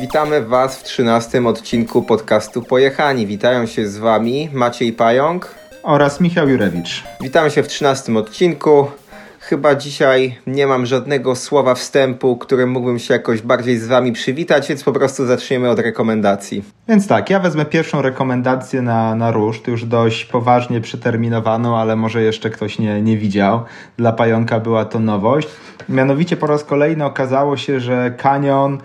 Witamy Was w 13 odcinku podcastu Pojechani. Witają się z Wami Maciej Pająk oraz Michał Jurewicz. Witamy się w 13 odcinku. Chyba dzisiaj nie mam żadnego słowa wstępu, którym mógłbym się jakoś bardziej z Wami przywitać, więc po prostu zaczniemy od rekomendacji. Więc tak, ja wezmę pierwszą rekomendację na, na ruszt, już dość poważnie przeterminowaną, ale może jeszcze ktoś nie, nie widział. Dla Pająka była to nowość. Mianowicie po raz kolejny okazało się, że Canyon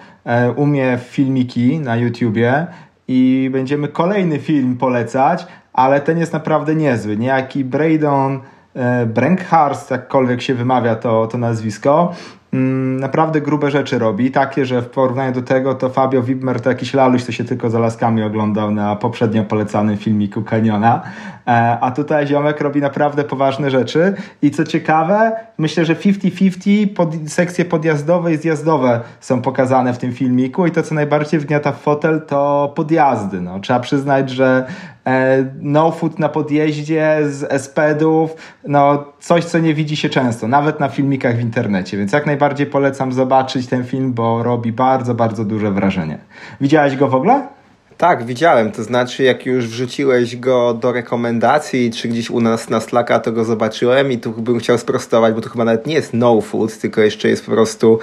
umie filmiki na YouTubie i będziemy kolejny film polecać, ale ten jest naprawdę niezły. Niejaki Braydon e, Brenkhurst, jakkolwiek się wymawia to, to nazwisko, naprawdę grube rzeczy robi. Takie, że w porównaniu do tego to Fabio Wibmer to jakiś laluś, to się tylko za laskami oglądał na poprzednio polecanym filmiku Canyona. E, a tutaj ziomek robi naprawdę poważne rzeczy. I co ciekawe, myślę, że 50-50 pod, sekcje podjazdowe i zjazdowe są pokazane w tym filmiku. I to, co najbardziej wgniata w fotel, to podjazdy. No, trzeba przyznać, że no foot na podjeździe z espedów, no coś, co nie widzi się często, nawet na filmikach w internecie, więc jak najbardziej polecam zobaczyć ten film, bo robi bardzo, bardzo duże wrażenie. Widziałeś go w ogóle? Tak, widziałem. To znaczy, jak już wrzuciłeś go do rekomendacji, czy gdzieś u nas na Slacka, to go zobaczyłem i tu bym chciał sprostować, bo to chyba nawet nie jest no foot, tylko jeszcze jest po prostu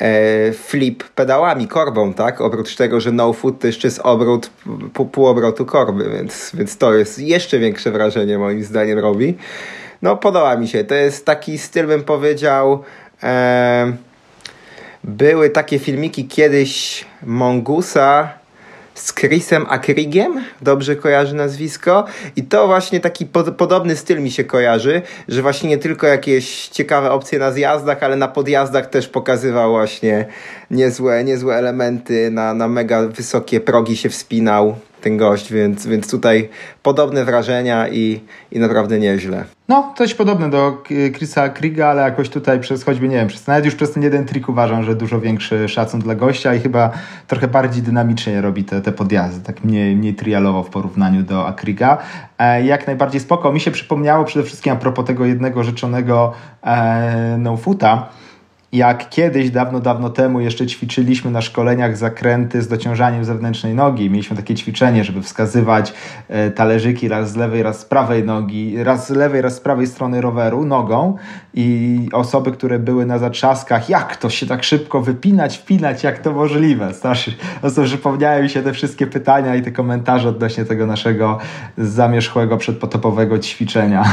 e, flip pedałami, korbą, tak? Oprócz tego, że no foot to jeszcze jest obrót, pół, pół obrotu korby, więc, więc to jest jeszcze większe wrażenie moim zdaniem robi. No, podoba mi się. To jest taki styl, bym powiedział... E, były takie filmiki kiedyś Mongusa z Chrisem Akrigiem, dobrze kojarzy nazwisko. I to właśnie taki pod, podobny styl mi się kojarzy, że właśnie nie tylko jakieś ciekawe opcje na zjazdach, ale na podjazdach też pokazywał właśnie niezłe, niezłe elementy, na, na mega wysokie progi się wspinał ten gość, więc, więc tutaj podobne wrażenia i, i naprawdę nieźle. No, coś podobne do Chrisa Kriga, ale jakoś tutaj przez choćby, nie wiem, przez, nawet już przez ten jeden trik uważam, że dużo większy szacun dla gościa i chyba trochę bardziej dynamicznie robi te, te podjazdy, tak mniej, mniej trialowo w porównaniu do Akriga. E, jak najbardziej spoko. Mi się przypomniało przede wszystkim a propos tego jednego rzeczonego e, no-foota, jak kiedyś, dawno, dawno temu jeszcze ćwiczyliśmy na szkoleniach zakręty z dociążaniem zewnętrznej nogi. Mieliśmy takie ćwiczenie, żeby wskazywać e, talerzyki raz z lewej, raz z prawej nogi, raz z lewej, raz z prawej strony roweru nogą i osoby, które były na zatrzaskach, jak to się tak szybko wypinać, wpinać, jak to możliwe. No przypomniały mi się te wszystkie pytania i te komentarze odnośnie tego naszego zamierzchłego przedpotopowego ćwiczenia.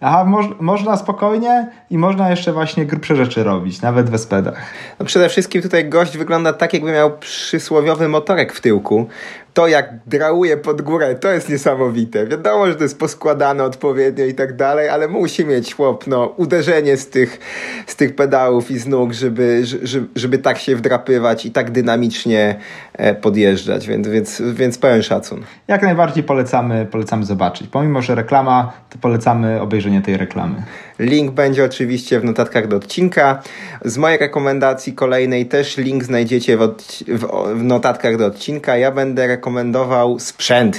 Aha, moż, można spokojnie i można jeszcze właśnie grubsze rzeczy robić, nawet we spedach. No przede wszystkim tutaj gość wygląda tak, jakby miał przysłowiowy motorek w tyłku, to jak drauje pod górę, to jest niesamowite. Wiadomo, że to jest poskładane odpowiednio i tak dalej, ale musi mieć chłop, no, uderzenie z tych, z tych pedałów i z nóg, żeby, żeby, żeby tak się wdrapywać i tak dynamicznie e, podjeżdżać, więc, więc, więc pełen szacun. Jak najbardziej polecamy, polecamy zobaczyć. Pomimo, że reklama, to polecamy obejrzenie tej reklamy. Link będzie oczywiście w notatkach do odcinka. Z mojej rekomendacji kolejnej też link znajdziecie w, w, w notatkach do odcinka. Ja będę rekomendował sprzęt.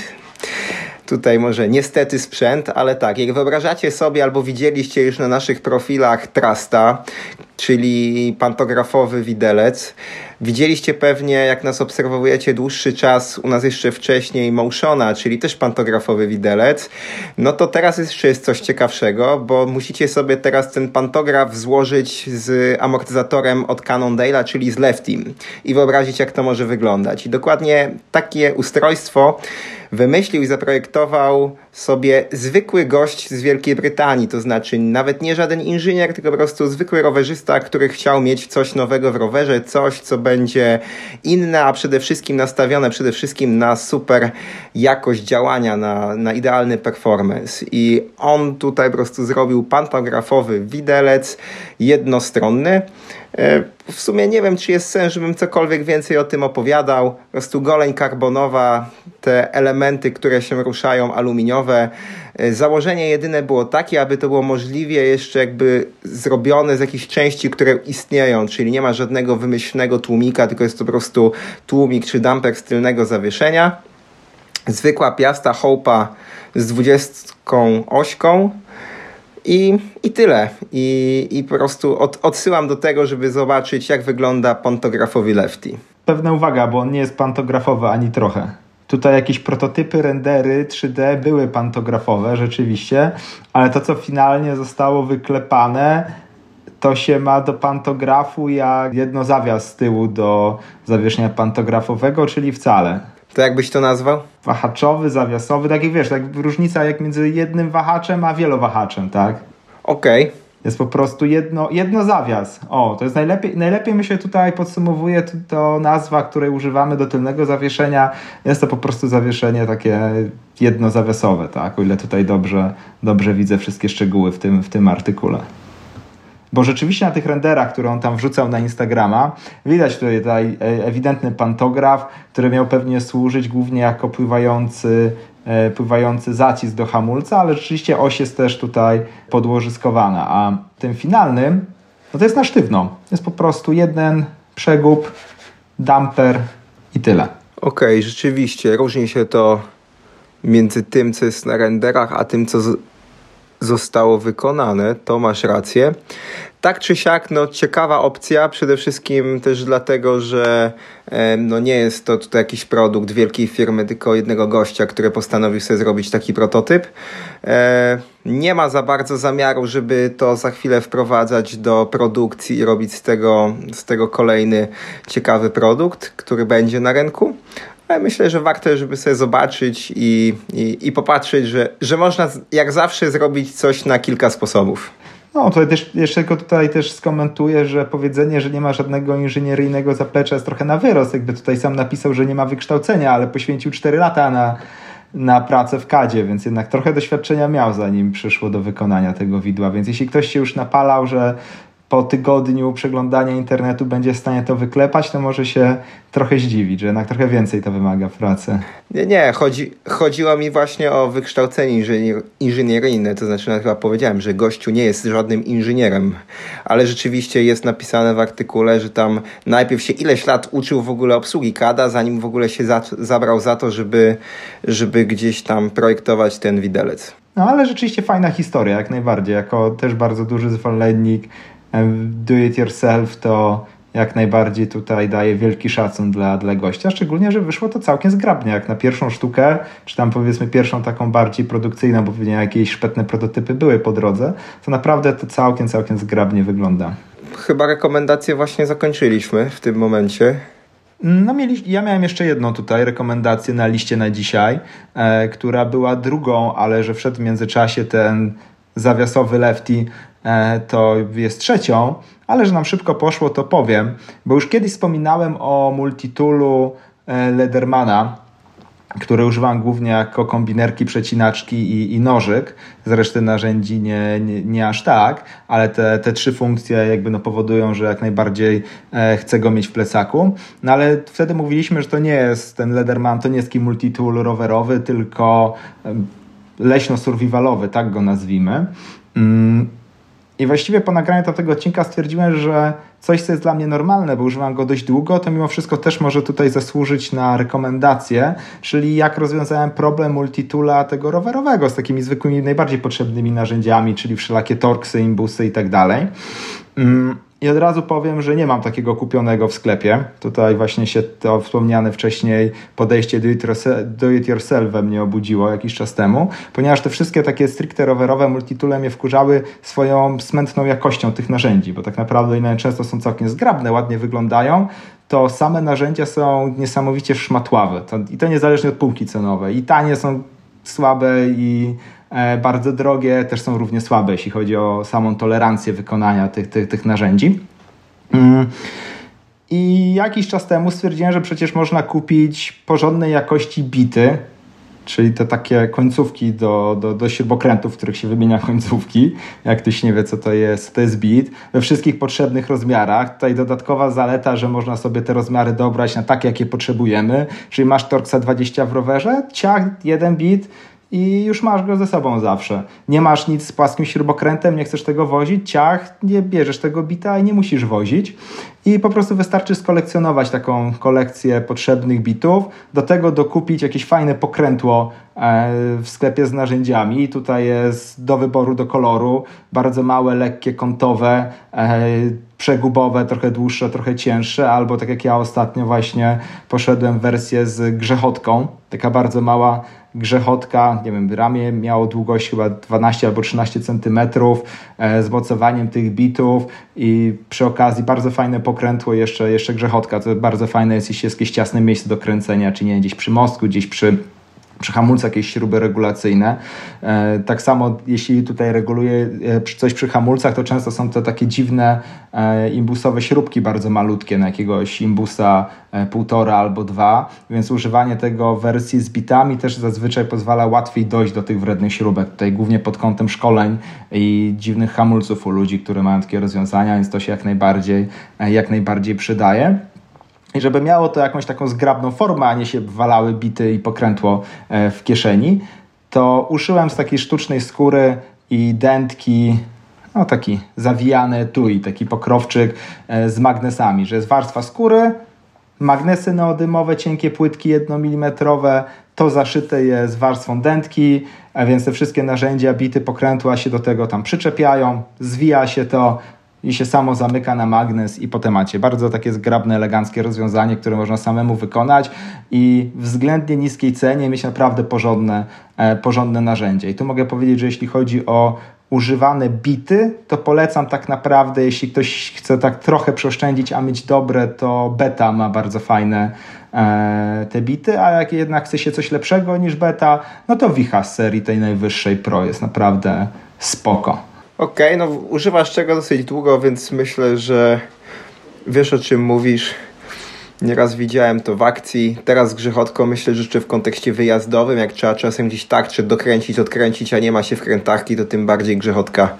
Tutaj może niestety sprzęt, ale tak, jak wyobrażacie sobie albo widzieliście już na naszych profilach Trasta, czyli pantografowy widelec, Widzieliście pewnie, jak nas obserwujecie dłuższy czas, u nas jeszcze wcześniej Motiona, czyli też pantografowy widelec. No to teraz jeszcze jest coś ciekawszego, bo musicie sobie teraz ten pantograf złożyć z amortyzatorem od Cannondale'a, czyli z Leftim i wyobrazić, jak to może wyglądać. I dokładnie takie ustrojstwo wymyślił i zaprojektował sobie zwykły gość z Wielkiej Brytanii, to znaczy nawet nie żaden inżynier, tylko po prostu zwykły rowerzysta, który chciał mieć coś nowego w rowerze, coś, co będzie inne, a przede wszystkim nastawione przede wszystkim na super jakość działania, na, na idealny performance. I on tutaj po prostu zrobił pantografowy widelec jednostronny, w sumie nie wiem, czy jest sens, żebym cokolwiek więcej o tym opowiadał. Po prostu goleń karbonowa, te elementy, które się ruszają, aluminiowe. E, założenie jedyne było takie, aby to było możliwie jeszcze jakby zrobione z jakichś części, które istnieją, czyli nie ma żadnego wymyślnego tłumika, tylko jest to po prostu tłumik czy damper z tylnego zawieszenia. Zwykła piasta Hope'a z 20 ośką i, i tyle. I, I po prostu od, odsyłam do tego, żeby zobaczyć, jak wygląda pontografowy lefty. pewna uwaga, bo on nie jest pantografowy ani trochę. Tutaj jakieś prototypy, rendery 3D były pantografowe rzeczywiście, ale to, co finalnie zostało wyklepane, to się ma do pantografu jak jedno zawias z tyłu do zawieszenia pantografowego, czyli wcale. To jakbyś to nazwał? Wahaczowy, zawiasowy, tak jak wiesz, tak różnica jak między jednym wahaczem a wielowahaczem, tak? Okej. Okay. Jest po prostu jedno, jedno zawias. O, to jest najlepiej, najlepiej mi się tutaj podsumowuje to nazwa, której używamy do tylnego zawieszenia. Jest to po prostu zawieszenie takie jednozawiasowe, tak? O ile tutaj dobrze, dobrze widzę wszystkie szczegóły w tym, w tym artykule. Bo rzeczywiście na tych renderach, które on tam wrzucał na Instagrama, widać tutaj, tutaj ewidentny pantograf, który miał pewnie służyć głównie jako pływający, e, pływający zacisk do hamulca, ale rzeczywiście oś jest też tutaj podłożyskowana. A tym finalnym, no to jest na sztywno. Jest po prostu jeden przegub, damper i tyle. Okej, okay, rzeczywiście różni się to między tym, co jest na renderach, a tym, co zostało wykonane, to masz rację. Tak czy siak, no ciekawa opcja, przede wszystkim też dlatego, że no nie jest to tutaj jakiś produkt wielkiej firmy, tylko jednego gościa, który postanowił sobie zrobić taki prototyp. E, nie ma za bardzo zamiaru, żeby to za chwilę wprowadzać do produkcji i robić z tego, z tego kolejny ciekawy produkt, który będzie na rynku ale myślę, że warto, żeby sobie zobaczyć i, i, i popatrzeć, że, że można jak zawsze zrobić coś na kilka sposobów. No, tutaj też, jeszcze tylko tutaj też skomentuję, że powiedzenie, że nie ma żadnego inżynieryjnego zaplecza jest trochę na wyrost. Jakby tutaj sam napisał, że nie ma wykształcenia, ale poświęcił 4 lata na, na pracę w kadzie, więc jednak trochę doświadczenia miał, zanim przyszło do wykonania tego widła. Więc jeśli ktoś się już napalał, że po tygodniu przeglądania internetu będzie w stanie to wyklepać, to może się trochę zdziwić, że jednak trochę więcej to wymaga pracy. Nie, nie, chodzi, chodziło mi właśnie o wykształcenie inżynier, inżynieryjne, to znaczy no, chyba powiedziałem, że gościu nie jest żadnym inżynierem, ale rzeczywiście jest napisane w artykule, że tam najpierw się ileś lat uczył w ogóle obsługi KADA, zanim w ogóle się za, zabrał za to, żeby, żeby gdzieś tam projektować ten widelec. No ale rzeczywiście fajna historia, jak najbardziej, jako też bardzo duży zwolennik do it yourself to jak najbardziej tutaj daje wielki szacun dla, dla gościa, szczególnie, że wyszło to całkiem zgrabnie, jak na pierwszą sztukę, czy tam powiedzmy pierwszą taką bardziej produkcyjną, bo pewnie jakieś szpetne prototypy były po drodze, to naprawdę to całkiem, całkiem zgrabnie wygląda. Chyba rekomendacje właśnie zakończyliśmy w tym momencie. No mieli, ja miałem jeszcze jedną tutaj rekomendację na liście na dzisiaj, e, która była drugą, ale że wszedł w międzyczasie ten zawiasowy lefty E, to jest trzecią, ale że nam szybko poszło, to powiem, bo już kiedyś wspominałem o multitoolu e, Ledermana, które używam głównie jako kombinerki, przecinaczki i, i nożyk. Z reszty narzędzi nie, nie, nie, aż tak, ale te, te trzy funkcje jakby no powodują, że jak najbardziej e, chcę go mieć w plecaku. No ale wtedy mówiliśmy, że to nie jest ten Lederman, to nie jest taki multitool rowerowy, tylko e, leśno-survivalowy, tak go nazwijmy. Mm i właściwie po nagraniu tego odcinka stwierdziłem, że coś, co jest dla mnie normalne, bo używam go dość długo, to mimo wszystko też może tutaj zasłużyć na rekomendację, czyli jak rozwiązałem problem multitula tego rowerowego z takimi zwykłymi, najbardziej potrzebnymi narzędziami, czyli wszelakie torksy, imbusy i tak dalej. I od razu powiem, że nie mam takiego kupionego w sklepie. Tutaj właśnie się to wspomniane wcześniej podejście do it, yourself we mnie obudziło jakiś czas temu, ponieważ te wszystkie takie stricte rowerowe multitule mnie wkurzały swoją smętną jakością tych narzędzi, bo tak naprawdę one często są całkiem zgrabne, ładnie wyglądają, to same narzędzia są niesamowicie szmatławe. To, I to niezależnie od półki cenowej. I tanie są słabe i bardzo drogie, też są równie słabe, jeśli chodzi o samą tolerancję wykonania tych, tych, tych narzędzi. Mm. I jakiś czas temu stwierdziłem, że przecież można kupić porządnej jakości bity, czyli te takie końcówki do, do, do śrubokrętów, w których się wymienia końcówki. Jak ktoś nie wie, co to jest, to jest bit. We wszystkich potrzebnych rozmiarach. Tutaj dodatkowa zaleta, że można sobie te rozmiary dobrać na takie, jakie potrzebujemy. Czyli masz Torxa 20 w rowerze, ciach, jeden bit, i już masz go ze sobą zawsze. Nie masz nic z płaskim śrubokrętem, nie chcesz tego wozić, ciach, nie bierzesz tego bita i nie musisz wozić. I po prostu wystarczy skolekcjonować taką kolekcję potrzebnych bitów, do tego dokupić jakieś fajne pokrętło e, w sklepie z narzędziami. Tutaj jest do wyboru, do koloru, bardzo małe, lekkie, kątowe, e, przegubowe, trochę dłuższe, trochę cięższe, albo tak jak ja ostatnio właśnie poszedłem w wersję z grzechotką, taka bardzo mała grzechotka, nie wiem, ramię miało długość chyba 12 albo 13 centymetrów e, z mocowaniem tych bitów i przy okazji bardzo fajne pokrętło jeszcze, jeszcze grzechotka, to bardzo fajne jest, jeśli jest jakieś ciasne miejsce do kręcenia, czy nie gdzieś przy mostku, gdzieś przy przy hamulcu jakieś śruby regulacyjne. E, tak samo jeśli tutaj reguluje coś przy hamulcach, to często są to takie dziwne e, imbusowe śrubki bardzo malutkie na jakiegoś imbusa e, półtora albo dwa, więc używanie tego w wersji z bitami też zazwyczaj pozwala łatwiej dojść do tych wrednych śrubek. Tutaj głównie pod kątem szkoleń i dziwnych hamulców u ludzi, które mają takie rozwiązania, więc to się jak najbardziej, jak najbardziej przydaje. I żeby miało to jakąś taką zgrabną formę, a nie się walały bity i pokrętło e, w kieszeni, to uszyłem z takiej sztucznej skóry i dętki, no taki zawijany tui, taki pokrowczyk e, z magnesami, że jest warstwa skóry, magnesy neodymowe, cienkie płytki 1 mm, to zaszyte jest warstwą dętki, więc te wszystkie narzędzia, bity, pokrętła się do tego tam przyczepiają, zwija się to, i się samo zamyka na magnes i po temacie. Bardzo takie zgrabne, eleganckie rozwiązanie, które można samemu wykonać i względnie niskiej cenie mieć naprawdę porządne, e, porządne narzędzie. I tu mogę powiedzieć, że jeśli chodzi o używane bity, to polecam tak naprawdę, jeśli ktoś chce tak trochę przeoszczędzić, a mieć dobre, to beta ma bardzo fajne e, te bity, a jak jednak chce się coś lepszego niż beta, no to Wicha z serii tej najwyższej Pro jest naprawdę spoko. Okej, okay, no używasz czego dosyć długo, więc myślę, że wiesz o czym mówisz. Nieraz widziałem to w akcji. Teraz grzechotko myślę, że jeszcze w kontekście wyjazdowym, jak trzeba czasem gdzieś tak czy dokręcić, odkręcić, a nie ma się wkrętarki, to tym bardziej grzechotka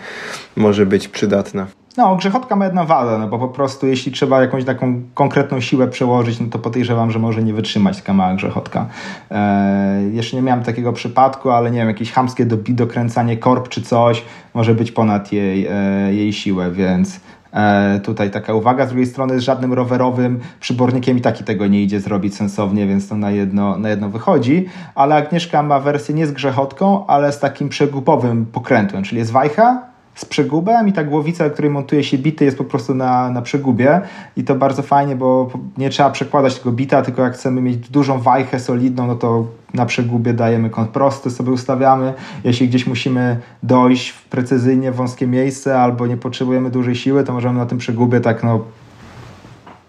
może być przydatna. No, grzechotka ma jedną wadę, no bo po prostu jeśli trzeba jakąś taką konkretną siłę przełożyć, no to podejrzewam, że może nie wytrzymać taka mała grzechotka. Eee, jeszcze nie miałem takiego przypadku, ale nie wiem, jakieś hamskie do, dokręcanie korb czy coś może być ponad jej, e, jej siłę, więc e, tutaj taka uwaga. Z drugiej strony z żadnym rowerowym przybornikiem i taki tego nie idzie zrobić sensownie, więc to na jedno, na jedno wychodzi. Ale Agnieszka ma wersję nie z grzechotką, ale z takim przegubowym pokrętłem, czyli jest wajcha, z przegubem i ta głowica, której montuje się bity jest po prostu na, na przegubie i to bardzo fajnie, bo nie trzeba przekładać tego bita, tylko jak chcemy mieć dużą wajchę solidną, no to na przegubie dajemy kąt prosty, sobie ustawiamy. Jeśli gdzieś musimy dojść w precyzyjnie wąskie miejsce albo nie potrzebujemy dużej siły, to możemy na tym przegubie tak no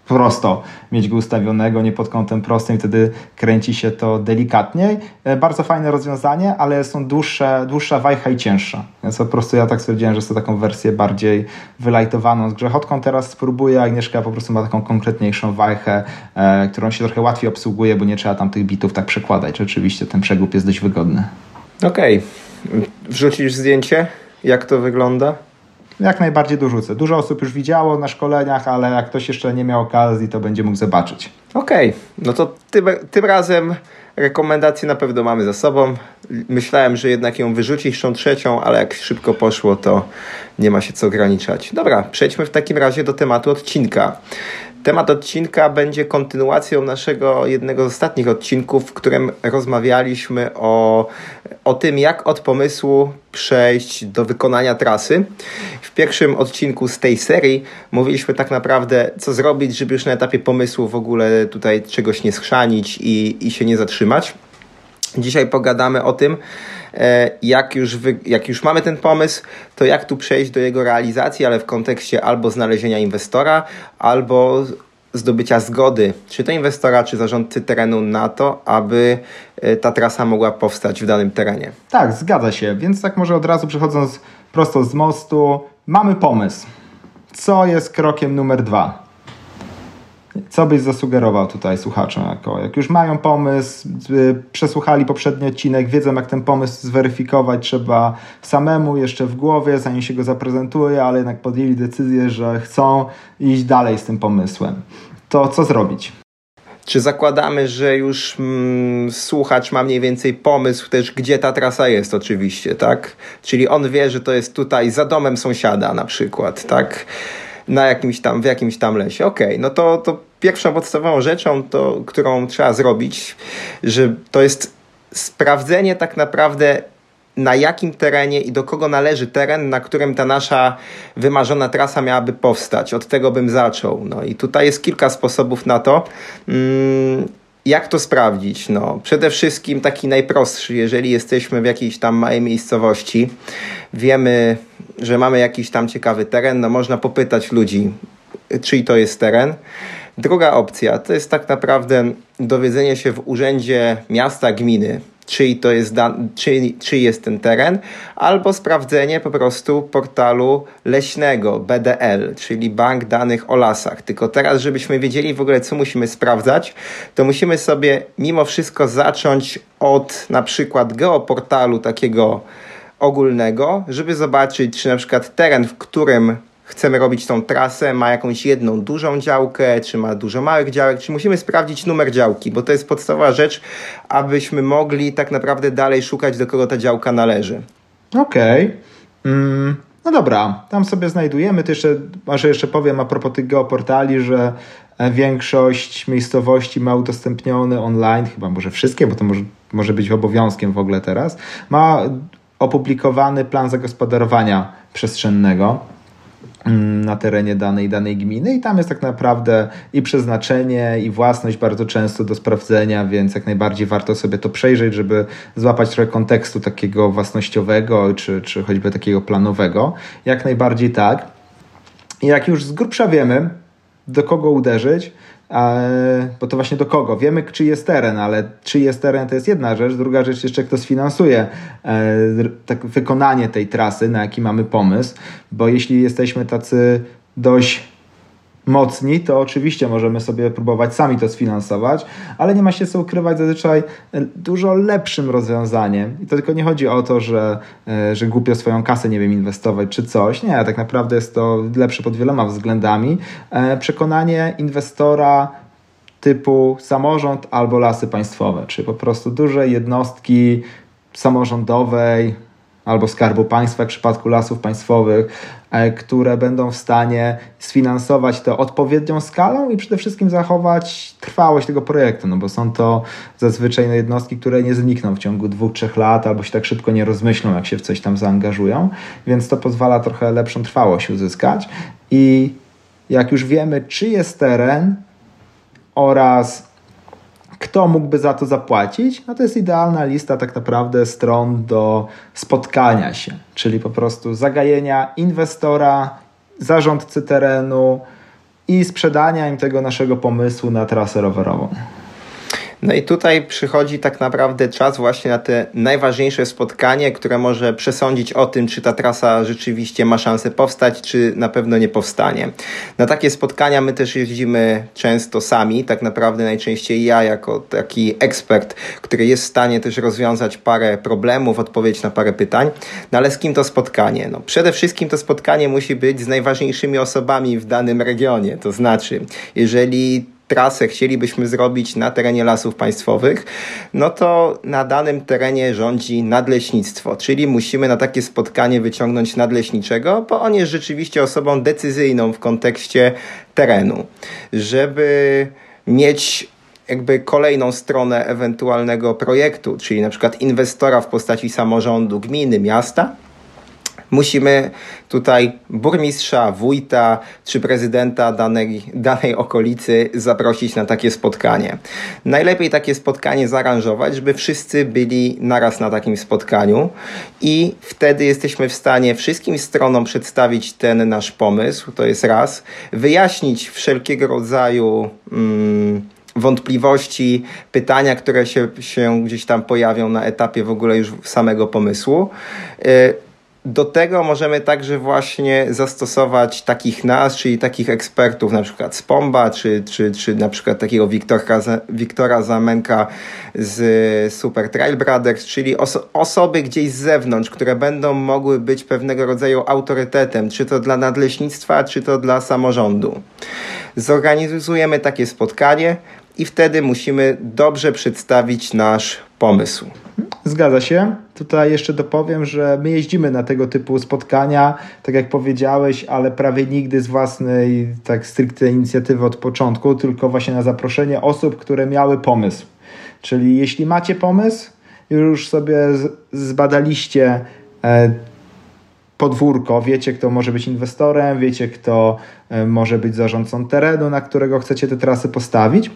prosto mieć go ustawionego, nie pod kątem prostym, wtedy kręci się to delikatniej. E, bardzo fajne rozwiązanie, ale są dłuższe, dłuższa wajcha i cięższa. Więc po prostu ja tak stwierdziłem, że chcę taką wersję bardziej wylajtowaną z grzechotką. Teraz spróbuję, Agnieszka po prostu ma taką konkretniejszą wajchę, e, którą się trochę łatwiej obsługuje, bo nie trzeba tam tych bitów tak przekładać. Rzeczywiście ten przegub jest dość wygodny. Okej. Okay. Wrzucisz zdjęcie? Jak to wygląda? Jak najbardziej dorzucę. Dużo osób już widziało na szkoleniach, ale jak ktoś jeszcze nie miał okazji, to będzie mógł zobaczyć. Okej, okay. no to tym, tym razem rekomendację na pewno mamy za sobą. Myślałem, że jednak ją wyrzucić tą trzecią, ale jak szybko poszło, to nie ma się co ograniczać. Dobra, przejdźmy w takim razie do tematu odcinka. Temat odcinka będzie kontynuacją naszego jednego z ostatnich odcinków, w którym rozmawialiśmy o, o tym, jak od pomysłu przejść do wykonania trasy. W pierwszym odcinku z tej serii mówiliśmy tak naprawdę, co zrobić, żeby już na etapie pomysłu w ogóle tutaj czegoś nie schrzanić i, i się nie zatrzymać. Dzisiaj pogadamy o tym, jak już, wy, jak już mamy ten pomysł, to jak tu przejść do jego realizacji, ale w kontekście albo znalezienia inwestora, albo zdobycia zgody, czy to inwestora, czy zarządcy terenu na to, aby e, ta trasa mogła powstać w danym terenie. Tak, zgadza się. Więc tak może od razu przechodząc prosto z mostu, mamy pomysł. Co jest krokiem numer dwa? Co byś zasugerował tutaj słuchaczom? Jako, jak już mają pomysł, y, przesłuchali poprzedni odcinek, wiedzą jak ten pomysł zweryfikować, trzeba samemu jeszcze w głowie, zanim się go zaprezentuje, ale jednak podjęli decyzję, że chcą iść dalej z tym pomysłem. To co zrobić? czy zakładamy, że już mm, słuchacz ma mniej więcej pomysł też, gdzie ta trasa jest oczywiście, tak? Czyli on wie, że to jest tutaj za domem sąsiada na przykład, tak? Na jakimś tam, w jakimś tam lesie. Okej, okay, no to, to pierwszą podstawową rzeczą, to, którą trzeba zrobić, że to jest sprawdzenie tak naprawdę na jakim terenie i do kogo należy teren, na którym ta nasza wymarzona trasa miałaby powstać. Od tego bym zaczął. No i tutaj jest kilka sposobów na to. Mm, jak to sprawdzić? No, przede wszystkim taki najprostszy, jeżeli jesteśmy w jakiejś tam małej miejscowości, wiemy, że mamy jakiś tam ciekawy teren, no można popytać ludzi, czyj to jest teren. Druga opcja to jest tak naprawdę dowiedzenie się w urzędzie miasta, gminy, czyj to jest, dan- czyj, czyj jest ten teren, albo sprawdzenie po prostu portalu leśnego BDL, czyli Bank Danych o Lasach. Tylko teraz, żebyśmy wiedzieli w ogóle, co musimy sprawdzać, to musimy sobie mimo wszystko zacząć od na przykład geoportalu takiego ogólnego, żeby zobaczyć, czy na przykład teren, w którym chcemy robić tą trasę, ma jakąś jedną dużą działkę, czy ma dużo małych działek, czy musimy sprawdzić numer działki, bo to jest podstawowa rzecz, abyśmy mogli tak naprawdę dalej szukać, do kogo ta działka należy. Okej. Okay. Mm, no dobra, tam sobie znajdujemy. To jeszcze, może jeszcze powiem a propos tych geoportali, że e, większość miejscowości ma udostępnione online, chyba może wszystkie, bo to może, może być obowiązkiem w ogóle teraz, ma opublikowany plan zagospodarowania przestrzennego na terenie danej danej gminy i tam jest tak naprawdę i przeznaczenie i własność bardzo często do sprawdzenia, więc jak najbardziej warto sobie to przejrzeć, żeby złapać trochę kontekstu takiego własnościowego czy, czy choćby takiego planowego. Jak najbardziej tak. I jak już z grubsza wiemy, do kogo uderzyć, bo to właśnie do kogo? Wiemy, czy jest teren, ale czy jest teren to jest jedna rzecz. Druga rzecz jeszcze, kto sfinansuje e, tak wykonanie tej trasy, na jaki mamy pomysł, bo jeśli jesteśmy tacy dość mocni, to oczywiście możemy sobie próbować sami to sfinansować, ale nie ma się co ukrywać zazwyczaj dużo lepszym rozwiązaniem. I to tylko nie chodzi o to, że, e, że głupio swoją kasę, nie wiem, inwestować czy coś. Nie, tak naprawdę jest to lepsze pod wieloma względami. E, przekonanie inwestora typu samorząd albo lasy państwowe, czy po prostu duże jednostki samorządowej, albo Skarbu Państwa w przypadku lasów państwowych, e, które będą w stanie sfinansować to odpowiednią skalą i przede wszystkim zachować trwałość tego projektu, no bo są to zazwyczaj jednostki, które nie znikną w ciągu dwóch, trzech lat albo się tak szybko nie rozmyślą, jak się w coś tam zaangażują, więc to pozwala trochę lepszą trwałość uzyskać. I jak już wiemy, czy jest teren oraz kto mógłby za to zapłacić? No to jest idealna lista tak naprawdę stron do spotkania się, czyli po prostu zagajenia inwestora, zarządcy terenu i sprzedania im tego naszego pomysłu na trasę rowerową. No i tutaj przychodzi tak naprawdę czas właśnie na te najważniejsze spotkanie, które może przesądzić o tym, czy ta trasa rzeczywiście ma szansę powstać, czy na pewno nie powstanie. Na takie spotkania my też jeździmy często sami, tak naprawdę najczęściej ja jako taki ekspert, który jest w stanie też rozwiązać parę problemów, odpowiedzieć na parę pytań. No ale z kim to spotkanie? No przede wszystkim to spotkanie musi być z najważniejszymi osobami w danym regionie. To znaczy, jeżeli trasę chcielibyśmy zrobić na terenie lasów państwowych, no to na danym terenie rządzi nadleśnictwo, czyli musimy na takie spotkanie wyciągnąć nadleśniczego, bo on jest rzeczywiście osobą decyzyjną w kontekście terenu, żeby mieć jakby kolejną stronę ewentualnego projektu, czyli na przykład inwestora w postaci samorządu, gminy, miasta, musimy tutaj burmistrza, wójta czy prezydenta danej, danej okolicy zaprosić na takie spotkanie. Najlepiej takie spotkanie zaaranżować, żeby wszyscy byli naraz na takim spotkaniu i wtedy jesteśmy w stanie wszystkim stronom przedstawić ten nasz pomysł, to jest raz, wyjaśnić wszelkiego rodzaju. Hmm, wątpliwości, pytania, które się, się gdzieś tam pojawią na etapie w ogóle już samego pomysłu. Y, do tego możemy także właśnie zastosować takich nas, czyli takich ekspertów, na przykład z Pomba, czy, czy, czy na przykład takiego Wiktora, Wiktora Zamenka z Super Trail Brothers, czyli oso osoby gdzieś z zewnątrz, które będą mogły być pewnego rodzaju autorytetem, czy to dla nadleśnictwa, czy to dla samorządu. Zorganizujemy takie spotkanie i wtedy musimy dobrze przedstawić nasz pomysł. Zgadza się. Tutaj jeszcze dopowiem, że my jeździmy na tego typu spotkania, tak jak powiedziałeś, ale prawie nigdy z własnej, tak stricte inicjatywy od początku, tylko właśnie na zaproszenie osób, które miały pomysł. Czyli jeśli macie pomysł, już sobie zbadaliście e, podwórko, wiecie kto może być inwestorem, wiecie kto e, może być zarządcą terenu, na którego chcecie te trasy postawić,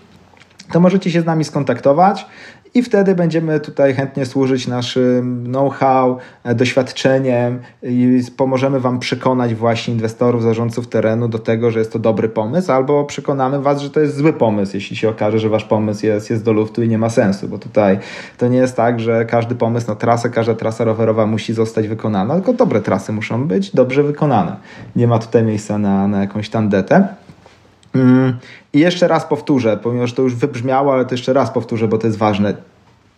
to możecie się z nami skontaktować i wtedy będziemy tutaj chętnie służyć naszym know-how, e, doświadczeniem i pomożemy Wam przekonać właśnie inwestorów, zarządców terenu do tego, że jest to dobry pomysł, albo przekonamy Was, że to jest zły pomysł, jeśli się okaże, że Wasz pomysł jest, jest do luftu i nie ma sensu, bo tutaj to nie jest tak, że każdy pomysł na trasę, każda trasa rowerowa musi zostać wykonana, tylko dobre trasy muszą być dobrze wykonane. Nie ma tutaj miejsca na, na jakąś tandetę. Mm, I jeszcze raz powtórzę, że to już wybrzmiało, ale to jeszcze raz powtórzę, bo to jest ważne.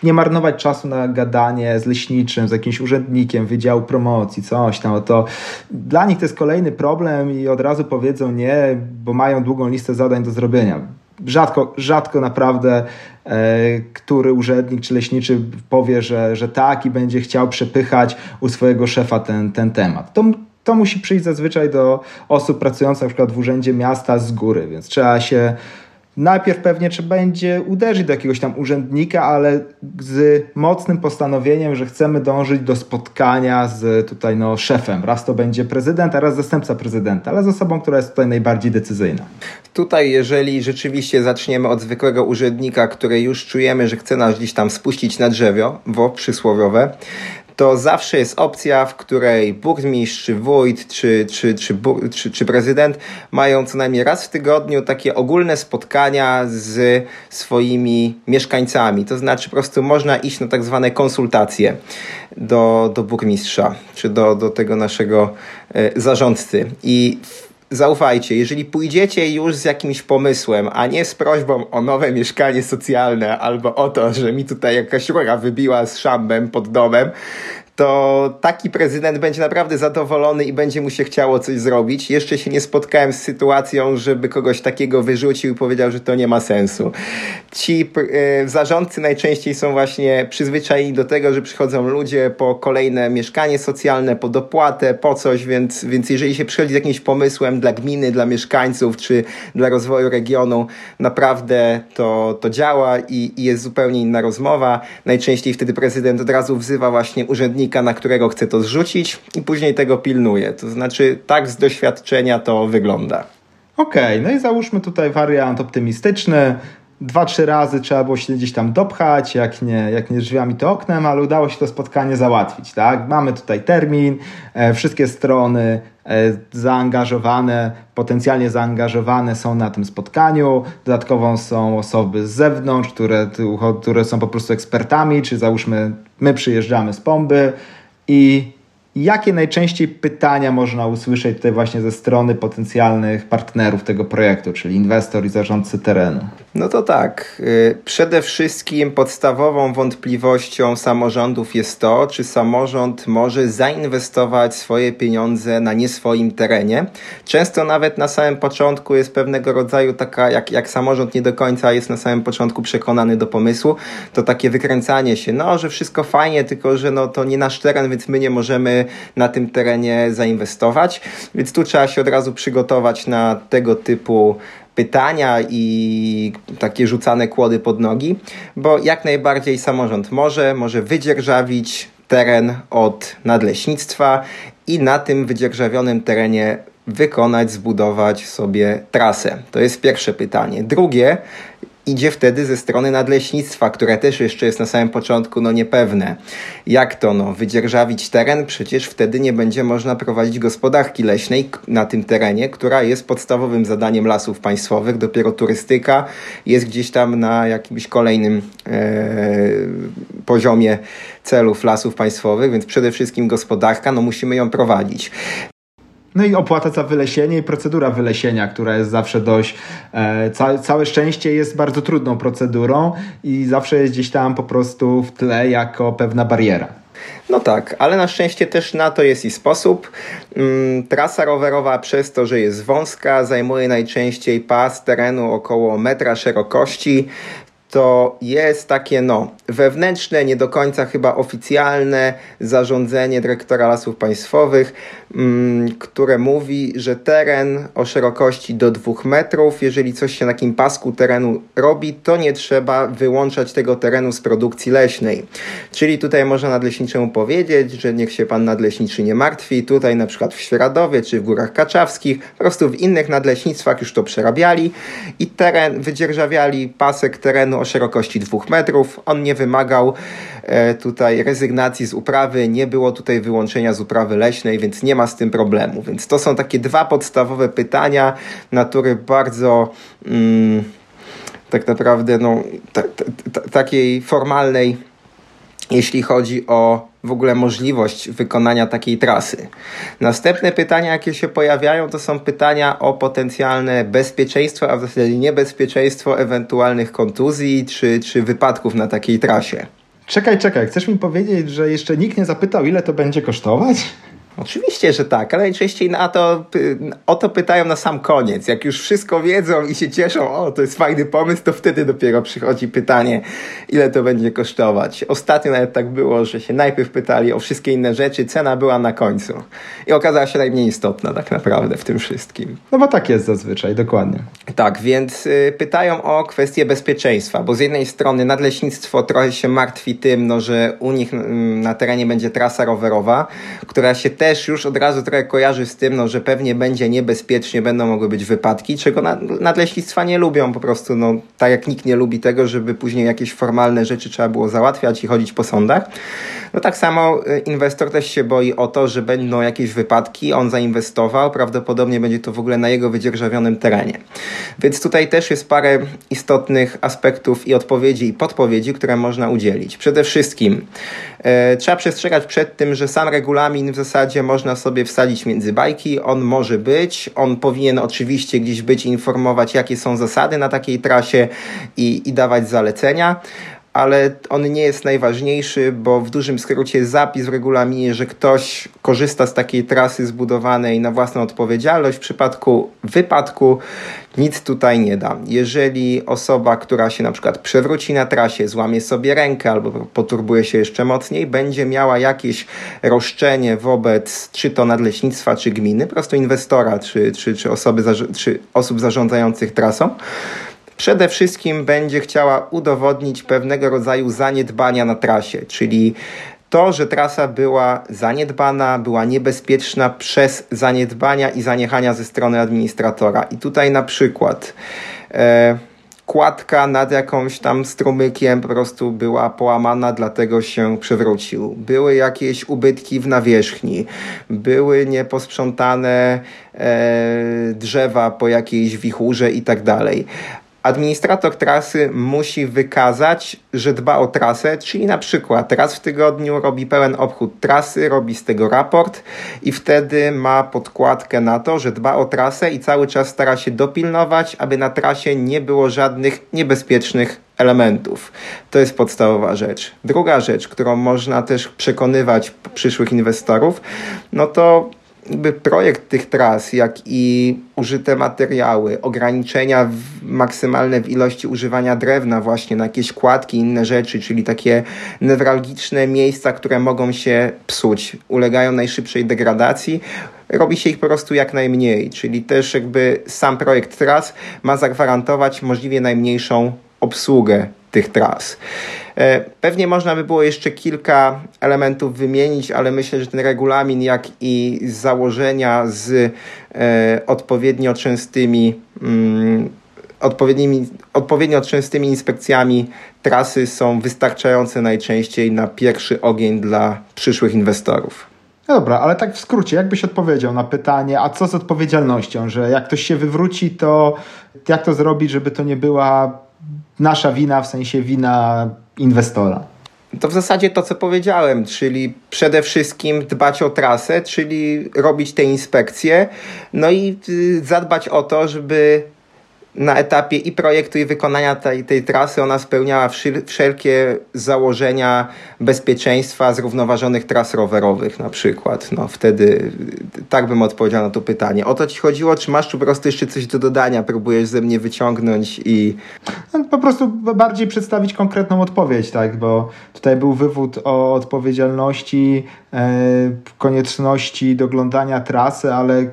Nie marnować czasu na gadanie z leśniczym, z jakimś urzędnikiem Wydziału Promocji, coś tam. To dla nich to jest kolejny problem i od razu powiedzą nie, bo mają długą listę zadań do zrobienia. Rzadko, rzadko naprawdę e, który urzędnik czy leśniczy powie, że, że tak i będzie chciał przepychać u swojego szefa ten, ten temat. To, to musi przyjść zazwyczaj do osób pracujących na przykład w urzędzie miasta z góry, więc trzeba się najpierw pewnie trzeba będzie uderzyć do jakiegoś tam urzędnika, ale z mocnym postanowieniem, że chcemy dążyć do spotkania z tutaj no, szefem. Raz to będzie prezydent, a raz zastępca prezydenta, ale z osobą, która jest tutaj najbardziej decyzyjna. Tutaj, jeżeli rzeczywiście zaczniemy od zwykłego urzędnika, który już czujemy, że chce nas gdzieś tam spuścić na drzewo, wo przysłowiowe, to zawsze jest opcja, w której burmistrz, czy wójt, czy, czy, czy, czy, czy prezydent mają co najmniej raz w tygodniu takie ogólne spotkania z swoimi mieszkańcami. To znaczy po prostu można iść na tak zwane konsultacje do, do burmistrza, czy do, do tego naszego e, zarządcy. I zaufajcie, jeżeli pójdziecie już z jakimś pomysłem, a nie z prośbą o nowe mieszkanie socjalne albo o to, że mi tutaj jakaś rura wybiła z szambem pod domem, to taki prezydent będzie naprawdę zadowolony i będzie mu się chciało coś zrobić. Jeszcze się nie spotkałem z sytuacją, żeby kogoś takiego wyrzucił i powiedział, że to nie ma sensu. Ci y, zarządcy najczęściej są właśnie przyzwyczajeni do tego, że przychodzą ludzie po kolejne mieszkanie socjalne, po dopłatę, po coś, więc, więc jeżeli się przychodzi z jakimś pomysłem dla gminy, dla mieszkańców czy dla rozwoju regionu, naprawdę to, to działa i, i jest zupełnie inna rozmowa. Najczęściej wtedy prezydent od razu wzywa właśnie na którego chce to zrzucić i później tego pilnuje. To znaczy, tak z doświadczenia to wygląda. Okej, okay, no i załóżmy tutaj wariant optymistyczny. Dwa, trzy razy trzeba było się gdzieś tam dopchać, jak nie, jak nie drzwiami to oknem, ale udało się to spotkanie załatwić. Tak? Mamy tutaj termin, e, wszystkie strony zaangażowane, potencjalnie zaangażowane są na tym spotkaniu. Dodatkowo są osoby z zewnątrz, które, które są po prostu ekspertami, czy załóżmy my przyjeżdżamy z Pomby i Jakie najczęściej pytania można usłyszeć tutaj właśnie ze strony potencjalnych partnerów tego projektu, czyli inwestor i zarządcy terenu? No to tak. Y, przede wszystkim podstawową wątpliwością samorządów jest to, czy samorząd może zainwestować swoje pieniądze na nie swoim terenie. Często nawet na samym początku jest pewnego rodzaju taka, jak, jak samorząd nie do końca jest na samym początku przekonany do pomysłu, to takie wykręcanie się, no, że wszystko fajnie, tylko że no, to nie nasz teren, więc my nie możemy na tym terenie zainwestować. Więc tu trzeba się od razu przygotować na tego typu pytania i takie rzucane kłody pod nogi, bo jak najbardziej samorząd może, może wydzierżawić teren od nadleśnictwa i na tym wydzierżawionym terenie wykonać, zbudować sobie trasę? To jest pierwsze pytanie. Drugie, idzie wtedy ze strony nadleśnictwa, które też jeszcze jest na samym początku no niepewne. Jak to no, wydzierżawić teren? Przecież wtedy nie będzie można prowadzić gospodarki leśnej na tym terenie, która jest podstawowym zadaniem lasów państwowych. Dopiero turystyka jest gdzieś tam na jakimś kolejnym e, poziomie celów lasów państwowych, więc przede wszystkim gospodarka, no musimy ją prowadzić. No i opłata za wylesienie i procedura wylesienia, która jest zawsze dość, e, ca całe szczęście jest bardzo trudną procedurą i zawsze jest gdzieś tam po prostu w tle jako pewna bariera. No tak, ale na szczęście też na to jest i sposób. Mm, trasa rowerowa przez to, że jest wąska, zajmuje najczęściej pas terenu około metra szerokości, to jest takie no, wewnętrzne, nie do końca chyba oficjalne zarządzenie dyrektora lasów państwowych, mm, które mówi, że teren o szerokości do 2 metrów, jeżeli coś się na takim pasku terenu robi, to nie trzeba wyłączać tego terenu z produkcji leśnej. Czyli tutaj można nadleśniczemu powiedzieć, że niech się pan nadleśniczy nie martwi, tutaj na przykład w Świeradowie czy w Górach Kaczawskich, po prostu w innych nadleśnictwach już to przerabiali i teren, wydzierżawiali pasek terenu o szerokości 2 metrów. On nie wymagał e, tutaj rezygnacji z uprawy, nie było tutaj wyłączenia z uprawy leśnej, więc nie ma z tym problemu. Więc to są takie dwa podstawowe pytania natury bardzo mm, tak naprawdę no, takiej formalnej, jeśli chodzi o w ogóle możliwość wykonania takiej trasy. Następne pytania, jakie się pojawiają, to są pytania o potencjalne bezpieczeństwo, a w zasadzie niebezpieczeństwo ewentualnych kontuzji czy, czy wypadków na takiej trasie. Czekaj, czekaj, chcesz mi powiedzieć, że jeszcze nikt nie zapytał, ile to będzie kosztować? Oczywiście, że tak, ale najczęściej na to, o to pytają na sam koniec. Jak już wszystko wiedzą i się cieszą, o to jest fajny pomysł, to wtedy dopiero przychodzi pytanie, ile to będzie kosztować. Ostatnio nawet tak było, że się najpierw pytali o wszystkie inne rzeczy, cena była na końcu. I okazała się najmniej istotna tak naprawdę w tym wszystkim. No bo tak jest zazwyczaj, dokładnie. Tak, więc y, pytają o kwestię bezpieczeństwa, bo z jednej strony nadleśnictwo trochę się martwi tym, no, że u nich mm, na terenie będzie trasa rowerowa, która się też też już od razu trochę kojarzy z tym, no, że pewnie będzie niebezpiecznie, będą mogły być wypadki, czego nadleśnictwa nie lubią po prostu, no, tak jak nikt nie lubi tego, żeby później jakieś formalne rzeczy trzeba było załatwiać i chodzić po sądach. No tak samo y, inwestor też się boi o to, że będą jakieś wypadki, on zainwestował, prawdopodobnie będzie to w ogóle na jego wydzierżawionym terenie. Więc tutaj też jest parę istotnych aspektów i odpowiedzi i podpowiedzi, które można udzielić. Przede wszystkim trzeba przestrzegać przed tym, że sam regulamin w zasadzie można sobie wsadzić między bajki, on może być, on powinien oczywiście gdzieś być, informować jakie są zasady na takiej trasie i, i dawać zalecenia ale on nie jest najważniejszy, bo w dużym skrócie zapis w regulaminie, że ktoś korzysta z takiej trasy zbudowanej na własną odpowiedzialność. W przypadku wypadku nic tutaj nie da. Jeżeli osoba, która się na przykład przewróci na trasie, złamie sobie rękę albo poturbuje się jeszcze mocniej, będzie miała jakieś roszczenie wobec czy to nadleśnictwa, czy gminy, po prostu inwestora, czy, czy, czy, osoby, czy osób zarządzających trasą, przede wszystkim będzie chciała udowodnić pewnego rodzaju zaniedbania na trasie, czyli to, że trasa była zaniedbana, była niebezpieczna przez zaniedbania i zaniechania ze strony administratora. I tutaj na przykład e, kładka nad jakąś tam strumykiem po prostu była połamana, dlatego się przewrócił. Były jakieś ubytki w nawierzchni, były nieposprzątane e, drzewa po jakiejś wichurze i tak dalej. Administrator trasy musi wykazać, że dba o trasę, czyli na przykład raz w tygodniu robi pełen obchód trasy, robi z tego raport i wtedy ma podkładkę na to, że dba o trasę i cały czas stara się dopilnować, aby na trasie nie było żadnych niebezpiecznych elementów. To jest podstawowa rzecz. Druga rzecz, którą można też przekonywać przyszłych inwestorów, no to projekt tych tras, jak i użyte materiały, ograniczenia w, maksymalne w ilości używania drewna właśnie na jakieś kładki inne rzeczy, czyli takie newralgiczne miejsca, które mogą się psuć, ulegają najszybszej degradacji, robi się ich po prostu jak najmniej, czyli też jakby sam projekt tras ma zagwarantować możliwie najmniejszą obsługę tych tras. E, pewnie można by było jeszcze kilka elementów wymienić, ale myślę, że ten regulamin, jak i założenia z e, odpowiednio częstymi mm, odpowiednimi, odpowiednio częstymi inspekcjami trasy są wystarczające najczęściej na pierwszy ogień dla przyszłych inwestorów. No dobra, ale tak w skrócie, jakbyś odpowiedział na pytanie, a co z odpowiedzialnością, że jak ktoś się wywróci, to jak to zrobić, żeby to nie była nasza wina, w sensie wina inwestora? To w zasadzie to, co powiedziałem, czyli przede wszystkim dbać o trasę, czyli robić te inspekcje, no i y, zadbać o to, żeby na etapie i projektu, i wykonania tej, tej trasy ona spełniała wszelkie założenia bezpieczeństwa zrównoważonych tras rowerowych na przykład. No wtedy tak bym odpowiedział na to pytanie. O to ci chodziło, czy masz po prostu jeszcze coś do dodania, próbujesz ze mnie wyciągnąć i... No, po prostu bardziej przedstawić konkretną odpowiedź, tak, bo tutaj był wywód o odpowiedzialności, e, konieczności doglądania trasy, ale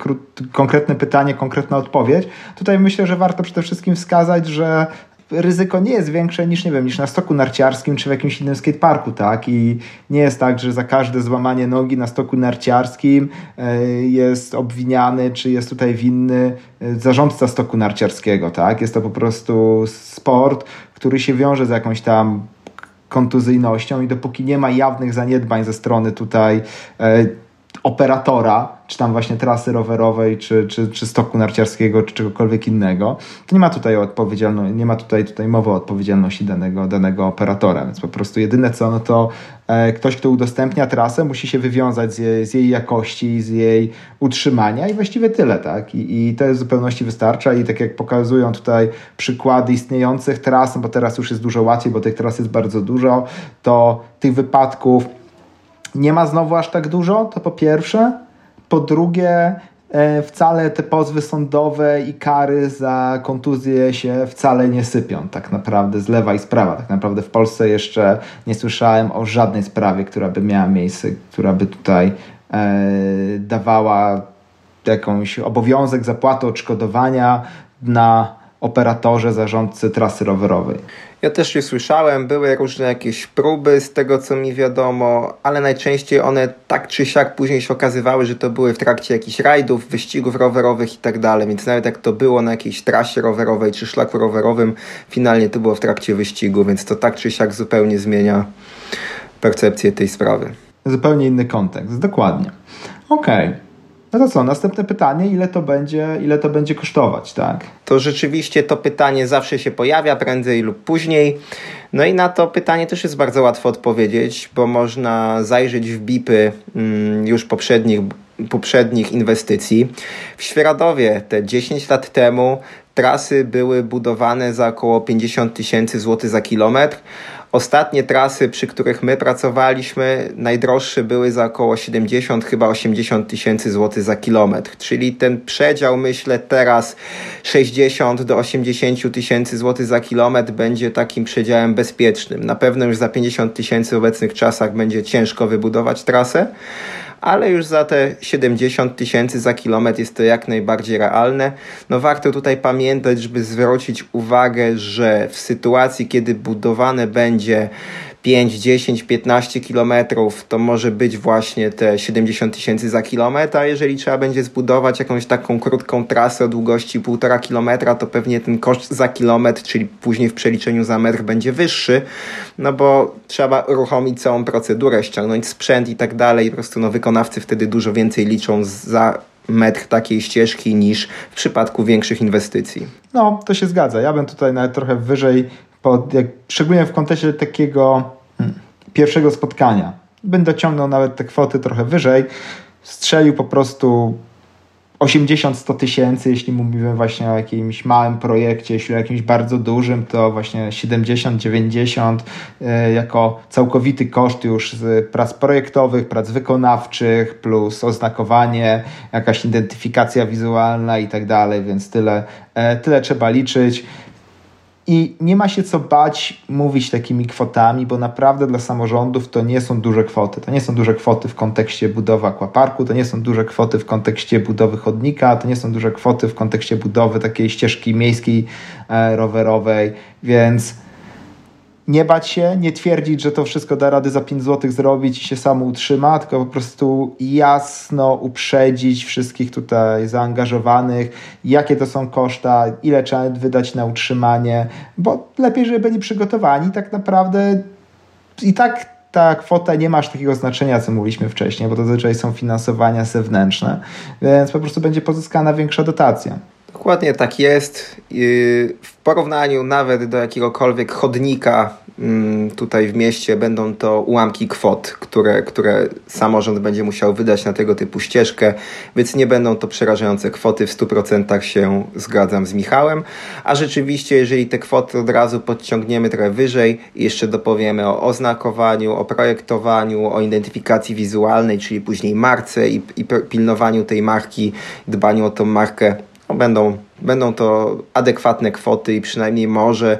konkretne pytanie, konkretna odpowiedź. Tutaj myślę, że warto przede wszystkim wskazać, że ryzyko nie jest większe niż, nie wiem, niż na stoku narciarskim czy w jakimś innym skateparku, tak? I nie jest tak, że za każde złamanie nogi na stoku narciarskim e, jest obwiniany, czy jest tutaj winny e, zarządca stoku narciarskiego, tak? Jest to po prostu sport, który się wiąże z jakąś tam kontuzyjnością i dopóki nie ma jawnych zaniedbań ze strony tutaj e, operatora, czy tam właśnie trasy rowerowej, czy, czy, czy stoku narciarskiego, czy czegokolwiek innego, to nie ma tutaj odpowiedzialności, nie ma tutaj, tutaj mowy o odpowiedzialności danego, danego operatora, więc po prostu jedyne co, no to e, ktoś, kto udostępnia trasę, musi się wywiązać z jej, z jej jakości, z jej utrzymania i właściwie tyle, tak? I, I to w zupełności wystarcza i tak jak pokazują tutaj przykłady istniejących tras, bo teraz już jest dużo łatwiej, bo tych tras jest bardzo dużo, to tych wypadków nie ma znowu aż tak dużo, to po pierwsze. Po drugie, e, wcale te pozwy sądowe i kary za kontuzję się wcale nie sypią, tak naprawdę z lewa i z prawa. Tak naprawdę w Polsce jeszcze nie słyszałem o żadnej sprawie, która by miała miejsce, która by tutaj e, dawała jakąś obowiązek zapłaty odszkodowania na operatorze, zarządcy trasy rowerowej. Ja też je słyszałem, były różne jakieś próby z tego co mi wiadomo, ale najczęściej one tak czy siak później się okazywały, że to były w trakcie jakichś rajdów, wyścigów rowerowych i tak dalej, więc nawet jak to było na jakiejś trasie rowerowej czy szlaku rowerowym, finalnie to było w trakcie wyścigu, więc to tak czy siak zupełnie zmienia percepcję tej sprawy. Zupełnie inny kontekst, dokładnie. Okej. Okay. No to co, następne pytanie, ile to będzie, ile to będzie kosztować, tak? To rzeczywiście to pytanie zawsze się pojawia, prędzej lub później. No i na to pytanie też jest bardzo łatwo odpowiedzieć, bo można zajrzeć w BIPy mm, już poprzednich, poprzednich inwestycji. W Świeradowie te 10 lat temu trasy były budowane za około 50 tysięcy złotych za kilometr. Ostatnie trasy, przy których my pracowaliśmy, najdroższe były za około 70, chyba 80 tysięcy złotych za kilometr. Czyli ten przedział, myślę, teraz 60 do 80 tysięcy złotych za kilometr będzie takim przedziałem bezpiecznym. Na pewno już za 50 tysięcy w obecnych czasach będzie ciężko wybudować trasę ale już za te 70 tysięcy za kilometr jest to jak najbardziej realne. No warto tutaj pamiętać, żeby zwrócić uwagę, że w sytuacji, kiedy budowane będzie 5, 10, 15 kilometrów to może być właśnie te 70 tysięcy za kilometr, a jeżeli trzeba będzie zbudować jakąś taką krótką trasę o długości 1,5 kilometra, to pewnie ten koszt za kilometr, czyli później w przeliczeniu za metr będzie wyższy, no bo trzeba uruchomić całą procedurę, ściągnąć sprzęt i tak dalej. Po prostu no, wykonawcy wtedy dużo więcej liczą za metr takiej ścieżki niż w przypadku większych inwestycji. No, to się zgadza. Ja bym tutaj nawet trochę wyżej, pod, jak, szczególnie w kontekście takiego hmm, pierwszego spotkania, bym dociągnął nawet te kwoty trochę wyżej, strzelił po prostu 80-100 tysięcy, jeśli mówimy właśnie o jakimś małym projekcie, jeśli o jakimś bardzo dużym, to właśnie 70-90 e, jako całkowity koszt już z prac projektowych, prac wykonawczych, plus oznakowanie, jakaś identyfikacja wizualna i tak dalej, więc tyle, e, tyle trzeba liczyć. I nie ma się co bać mówić takimi kwotami, bo naprawdę dla samorządów to nie są duże kwoty. To nie są duże kwoty w kontekście budowy akwaparku, to nie są duże kwoty w kontekście budowy chodnika, to nie są duże kwoty w kontekście budowy takiej ścieżki miejskiej, e, rowerowej, więc nie bać się, nie twierdzić, że to wszystko da rady za 5 zł zrobić i się samo utrzyma, tylko po prostu jasno uprzedzić wszystkich tutaj zaangażowanych, jakie to są koszta, ile trzeba wydać na utrzymanie, bo lepiej, żeby byli przygotowani. Tak naprawdę i tak ta kwota nie ma aż takiego znaczenia, co mówiliśmy wcześniej, bo to zazwyczaj są finansowania zewnętrzne, więc po prostu będzie pozyskana większa dotacja. Dokładnie tak jest. W porównaniu nawet do jakiegokolwiek chodnika mm, tutaj w mieście będą to ułamki kwot, które, które samorząd będzie musiał wydać na tego typu ścieżkę, więc nie będą to przerażające kwoty. W 100% się zgadzam z Michałem. A rzeczywiście, jeżeli te kwoty od razu podciągniemy trochę wyżej jeszcze dopowiemy o oznakowaniu, o projektowaniu, o identyfikacji wizualnej, czyli później marce i, i pilnowaniu tej marki, dbaniu o tą markę no będą, będą to adekwatne kwoty i przynajmniej może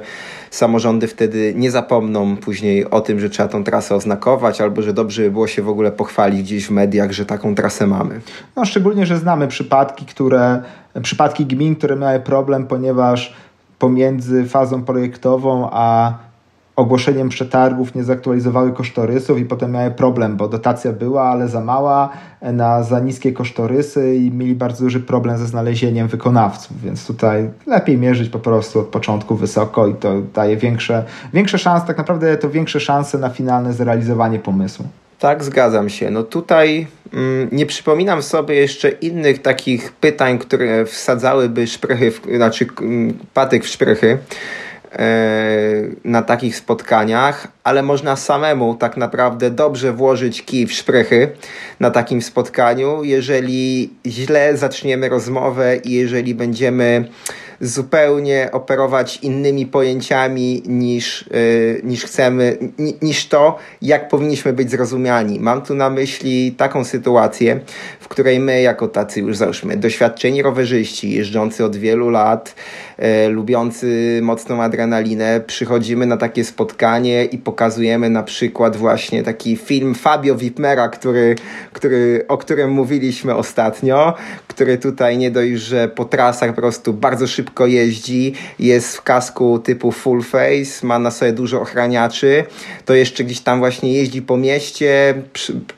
samorządy wtedy nie zapomną później o tym, że trzeba tą trasę oznakować, albo że dobrze by było się w ogóle pochwalić gdzieś w mediach, że taką trasę mamy. No szczególnie, że znamy przypadki, które, przypadki gmin, które miały problem, ponieważ pomiędzy fazą projektową a ogłoszeniem przetargów nie zaktualizowały kosztorysów i potem miały problem, bo dotacja była, ale za mała, na za niskie kosztorysy i mieli bardzo duży problem ze znalezieniem wykonawców, więc tutaj lepiej mierzyć po prostu od początku wysoko i to daje większe, większe szanse, tak naprawdę to większe szanse na finalne zrealizowanie pomysłu. Tak, zgadzam się. No tutaj mm, nie przypominam sobie jeszcze innych takich pytań, które wsadzałyby szprychy, w, znaczy mm, patyk w szprychy. E, na takich spotkaniach, ale można samemu tak naprawdę dobrze włożyć kij w szprychy na takim spotkaniu, jeżeli źle zaczniemy rozmowę i jeżeli będziemy zupełnie operować innymi pojęciami niż, yy, niż chcemy, niż to, jak powinniśmy być zrozumiani. Mam tu na myśli taką sytuację, w której my, jako tacy już załóżmy, doświadczeni rowerzyści, jeżdżący od wielu lat, yy, lubiący mocną adrenalinę, przychodzimy na takie spotkanie i pokazujemy na przykład właśnie taki film Fabio Wipmera, który, który, o którym mówiliśmy ostatnio, który tutaj nie dość, że po trasach po prostu bardzo szybko szybko jeździ, jest w kasku typu full face, ma na sobie dużo ochraniaczy, to jeszcze gdzieś tam właśnie jeździ po mieście,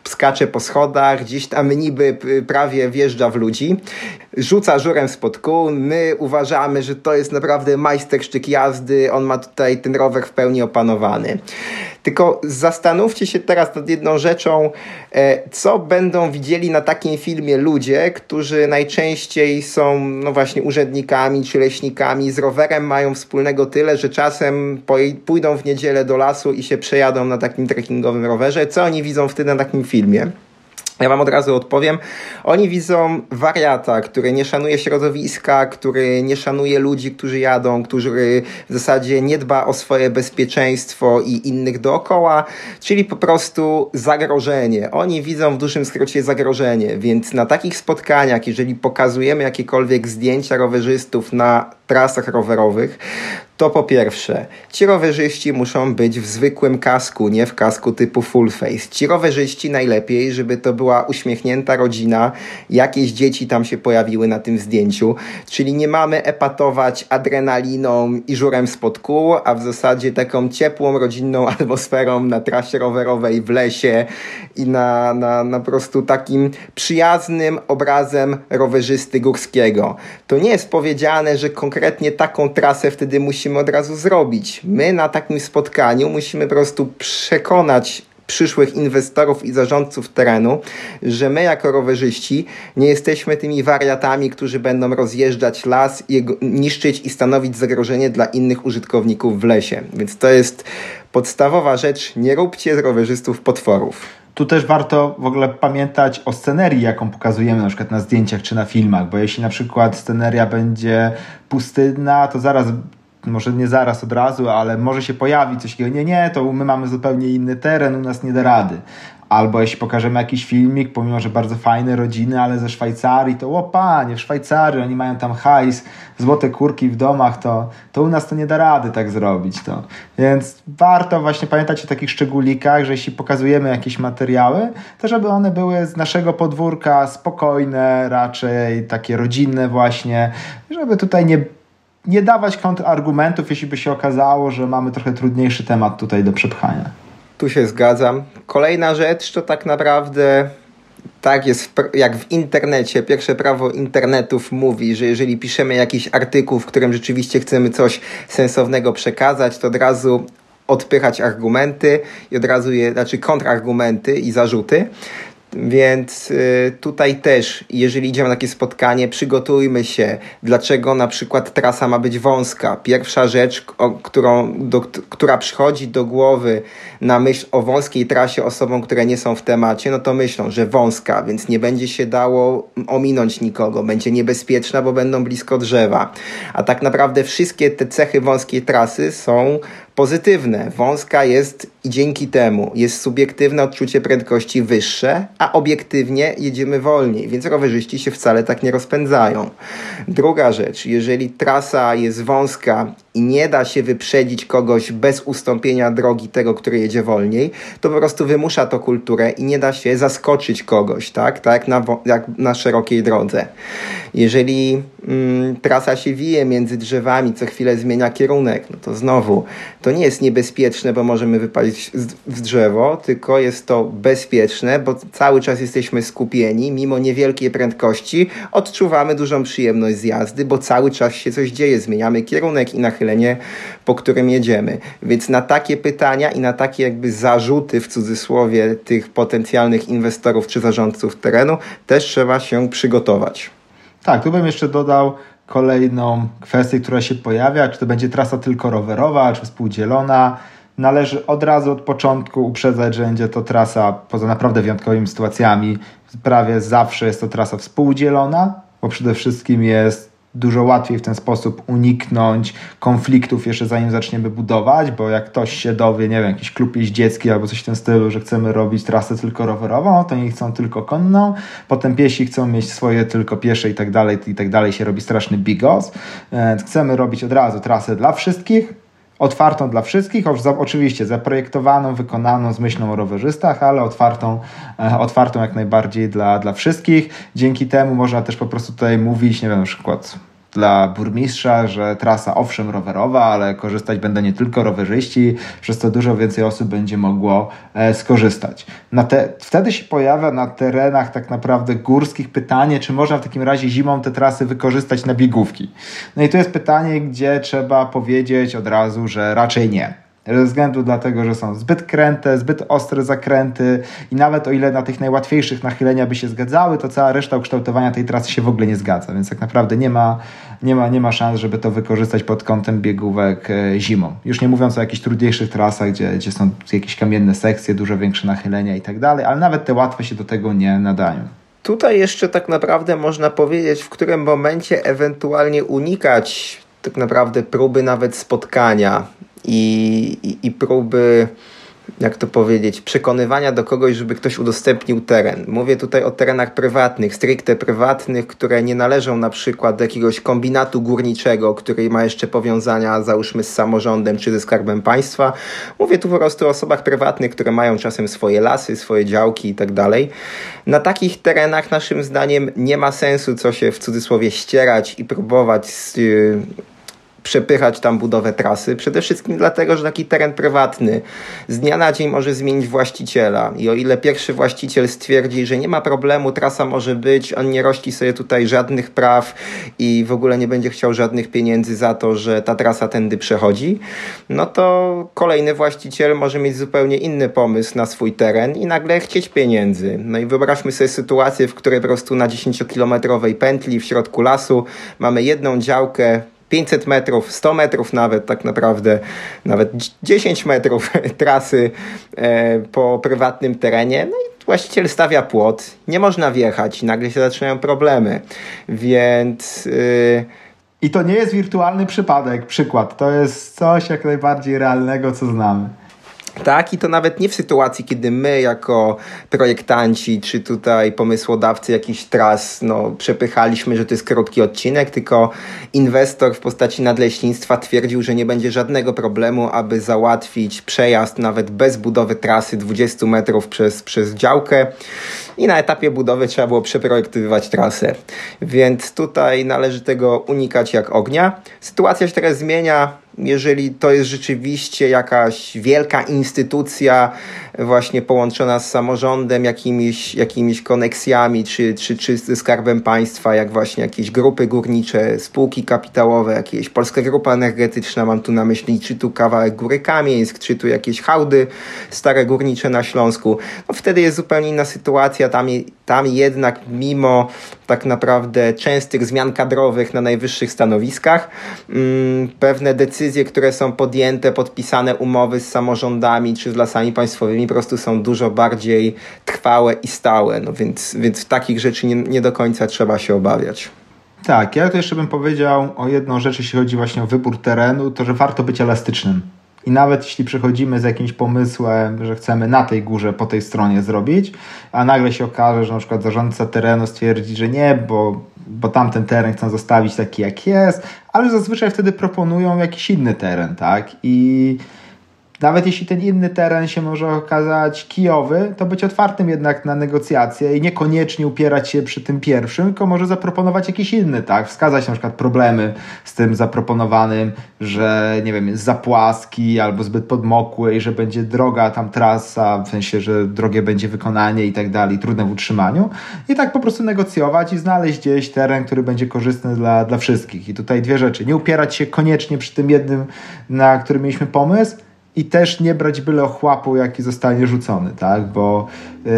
skacze po schodach, gdzieś tam niby prawie wjeżdża w ludzi, rzuca żurem spod kół. My uważamy, że to jest naprawdę majstersztyk jazdy, on ma tutaj ten rower w pełni opanowany. Tylko zastanówcie się teraz nad jedną rzeczą, e, co będą widzieli na takim filmie ludzie, którzy najczęściej są no właśnie urzędnikami czy leśnikami, z rowerem mają wspólnego tyle, że czasem pójdą w niedzielę do lasu i się przejadą na takim trekkingowym rowerze. Co oni widzą wtedy na takim filmie? Ja wam od razu odpowiem. Oni widzą wariata, który nie szanuje środowiska, który nie szanuje ludzi, którzy jadą, który w zasadzie nie dba o swoje bezpieczeństwo i innych dookoła, czyli po prostu zagrożenie. Oni widzą w dużym skrócie zagrożenie, więc na takich spotkaniach, jeżeli pokazujemy jakiekolwiek zdjęcia rowerzystów na trasach rowerowych, to po pierwsze, ci rowerzyści muszą być w zwykłym kasku, nie w kasku typu full face. Ci rowerzyści najlepiej, żeby to była uśmiechnięta rodzina, jakieś dzieci tam się pojawiły na tym zdjęciu, czyli nie mamy epatować adrenaliną i żurem spod kół, a w zasadzie taką ciepłą, rodzinną atmosferą na trasie rowerowej w lesie i na, na, na prostu takim przyjaznym obrazem rowerzysty górskiego. To nie jest powiedziane, że konkretnie taką trasę wtedy musimy od razu zrobić. My na takim spotkaniu musimy po prostu przekonać przyszłych inwestorów i zarządców terenu, że my jako rowerzyści nie jesteśmy tymi wariatami, którzy będą rozjeżdżać las, niszczyć i stanowić zagrożenie dla innych użytkowników w lesie. Więc to jest podstawowa rzecz. Nie róbcie z rowerzystów potworów. Tu też warto w ogóle pamiętać o scenerii, jaką pokazujemy na przykład na zdjęciach czy na filmach, bo jeśli na przykład sceneria będzie pustynna, to zaraz może nie zaraz od razu, ale może się pojawić coś takiego, nie, nie, to my mamy zupełnie inny teren, u nas nie da rady. Albo jeśli pokażemy jakiś filmik, pomimo, że bardzo fajne rodziny, ale ze Szwajcarii, to o panie, w Szwajcarii oni mają tam hajs, złote kurki w domach, to, to u nas to nie da rady tak zrobić. To. Więc warto właśnie pamiętać o takich szczególikach, że jeśli pokazujemy jakieś materiały, to żeby one były z naszego podwórka spokojne, raczej takie rodzinne właśnie, żeby tutaj nie nie dawać kontrargumentów, jeśli by się okazało, że mamy trochę trudniejszy temat tutaj do przepchania. Tu się zgadzam. Kolejna rzecz to tak naprawdę tak jest jak w internecie. Pierwsze prawo internetów mówi, że jeżeli piszemy jakiś artykuł, w którym rzeczywiście chcemy coś sensownego przekazać, to od razu odpychać argumenty i od razu je, znaczy kontrargumenty i zarzuty Więc y, tutaj też, jeżeli idziemy na takie spotkanie, przygotujmy się, dlaczego na przykład trasa ma być wąska. Pierwsza rzecz, o, którą, do, która przychodzi do głowy na myśl o wąskiej trasie osobom, które nie są w temacie, no to myślą, że wąska, więc nie będzie się dało ominąć nikogo, będzie niebezpieczna, bo będą blisko drzewa. A tak naprawdę wszystkie te cechy wąskiej trasy są pozytywne. Wąska jest i dzięki temu jest subiektywne odczucie prędkości wyższe, a obiektywnie jedziemy wolniej, więc rowerzyści się wcale tak nie rozpędzają. Druga rzecz, jeżeli trasa jest wąska i nie da się wyprzedzić kogoś bez ustąpienia drogi tego, który jedzie wolniej, to po prostu wymusza to kulturę i nie da się zaskoczyć kogoś, tak? Tak na, jak na szerokiej drodze. Jeżeli mm, trasa się wije między drzewami, co chwilę zmienia kierunek, no to znowu to nie jest niebezpieczne, bo możemy wypalić w drzewo, tylko jest to bezpieczne, bo cały czas jesteśmy skupieni, mimo niewielkiej prędkości odczuwamy dużą przyjemność z jazdy, bo cały czas się coś dzieje, zmieniamy kierunek i nachylenie, po którym jedziemy. Więc na takie pytania i na takie jakby zarzuty w cudzysłowie tych potencjalnych inwestorów czy zarządców terenu też trzeba się przygotować. Tak, tu bym jeszcze dodał kolejną kwestię, która się pojawia, czy to będzie trasa tylko rowerowa, czy współdzielona. Należy od razu od początku uprzedzać, że będzie to trasa poza naprawdę wyjątkowymi sytuacjami. Prawie zawsze jest to trasa współdzielona, bo przede wszystkim jest dużo łatwiej w ten sposób uniknąć konfliktów jeszcze zanim zaczniemy budować, bo jak ktoś się dowie, nie wiem, jakiś klub jeździecki albo coś w tym stylu, że chcemy robić trasę tylko rowerową, to oni chcą tylko konną, potem piesi chcą mieć swoje tylko piesze i tak dalej, i tak dalej, się robi straszny bigos. Chcemy robić od razu trasę dla wszystkich, otwartą dla wszystkich, oczywiście zaprojektowaną, wykonaną z myślą o rowerzystach, ale otwartą, e, otwartą jak najbardziej dla, dla wszystkich. Dzięki temu można też po prostu tutaj mówić, nie wiem, na przykład dla burmistrza, że trasa owszem rowerowa, ale korzystać będą nie tylko rowerzyści, przez to dużo więcej osób będzie mogło e, skorzystać. Te, wtedy się pojawia na terenach tak naprawdę górskich pytanie, czy można w takim razie zimą te trasy wykorzystać na biegówki. No i to jest pytanie, gdzie trzeba powiedzieć od razu, że raczej nie ze względu dlatego, że są zbyt kręte, zbyt ostre zakręty i nawet o ile na tych najłatwiejszych nachylenia by się zgadzały, to cała reszta ukształtowania tej trasy się w ogóle nie zgadza, więc tak naprawdę nie ma, nie ma, nie ma szans, żeby to wykorzystać pod kątem biegówek e, zimą. Już nie mówiąc o jakichś trudniejszych trasach, gdzie, gdzie są jakieś kamienne sekcje, dużo większe nachylenia i tak dalej, ale nawet te łatwe się do tego nie nadają. Tutaj jeszcze tak naprawdę można powiedzieć, w którym momencie ewentualnie unikać tak naprawdę próby nawet spotkania i, i, i próby jak to powiedzieć, przekonywania do kogoś, żeby ktoś udostępnił teren. Mówię tutaj o terenach prywatnych, stricte prywatnych, które nie należą na przykład do jakiegoś kombinatu górniczego, który ma jeszcze powiązania załóżmy z samorządem czy ze skarbem państwa. Mówię tu po prostu o osobach prywatnych, które mają czasem swoje lasy, swoje działki i tak dalej. Na takich terenach naszym zdaniem nie ma sensu co się w cudzysłowie ścierać i próbować przepychać tam budowę trasy. Przede wszystkim dlatego, że taki teren prywatny z dnia na dzień może zmienić właściciela. I o ile pierwszy właściciel stwierdzi, że nie ma problemu, trasa może być, on nie rości sobie tutaj żadnych praw i w ogóle nie będzie chciał żadnych pieniędzy za to, że ta trasa tędy przechodzi, no to kolejny właściciel może mieć zupełnie inny pomysł na swój teren i nagle chcieć pieniędzy. No i wyobraźmy sobie sytuację, w której po prostu na 10-kilometrowej pętli w środku lasu mamy jedną działkę 500 metrów, 100 metrów nawet tak naprawdę, nawet 10 metrów trasy e, po prywatnym terenie. No i właściciel stawia płot, nie można wjechać nagle się zaczynają problemy. Więc... Yy... I to nie jest wirtualny przypadek, przykład. To jest coś jak najbardziej realnego, co znamy. Tak, i to nawet nie w sytuacji, kiedy my jako projektanci, czy tutaj pomysłodawcy jakichś tras, no, przepychaliśmy, że to jest krótki odcinek, tylko inwestor w postaci nadleśnictwa twierdził, że nie będzie żadnego problemu, aby załatwić przejazd nawet bez budowy trasy 20 metrów przez, przez działkę i na etapie budowy trzeba było przeprojektowywać trasę. Więc tutaj należy tego unikać jak ognia. Sytuacja się teraz zmienia jeżeli to jest rzeczywiście jakaś wielka instytucja właśnie połączona z samorządem, jakimiś, jakimiś koneksjami, czy, czy, czy ze skarbem państwa, jak właśnie jakieś grupy górnicze, spółki kapitałowe, jakieś Polska Grupa Energetyczna, mam tu na myśli, czy tu kawałek Góry Kamieńsk, czy tu jakieś hałdy stare górnicze na Śląsku. No wtedy jest zupełnie inna sytuacja, tam, tam jednak mimo tak naprawdę częstych zmian kadrowych na najwyższych stanowiskach, mm, pewne decyzje, które są podjęte, podpisane umowy z samorządami czy z lasami państwowymi po prostu są dużo bardziej trwałe i stałe, no więc, więc takich rzeczy nie, nie do końca trzeba się obawiać. Tak, ja to jeszcze bym powiedział o jedną rzecz, jeśli chodzi właśnie o wybór terenu, to że warto być elastycznym. I nawet jeśli przychodzimy z jakimś pomysłem, że chcemy na tej górze, po tej stronie zrobić, a nagle się okaże, że na przykład zarządca terenu stwierdzi, że nie, bo, bo tamten teren chcą zostawić taki jak jest, ale zazwyczaj wtedy proponują jakiś inny teren, tak? I nawet jeśli ten inny teren się może okazać kijowy, to być otwartym jednak na negocjacje i niekoniecznie upierać się przy tym pierwszym, tylko może zaproponować jakiś inny, tak? Wskazać na przykład problemy z tym zaproponowanym, że nie wiem, jest za płaski albo zbyt podmokły i że będzie droga tam trasa, w sensie, że drogie będzie wykonanie i tak dalej, trudne w utrzymaniu. I tak po prostu negocjować i znaleźć gdzieś teren, który będzie korzystny dla, dla wszystkich. I tutaj dwie rzeczy. Nie upierać się koniecznie przy tym jednym, na który mieliśmy pomysł, i też nie brać byle ochłapu, jaki zostanie rzucony, tak? Bo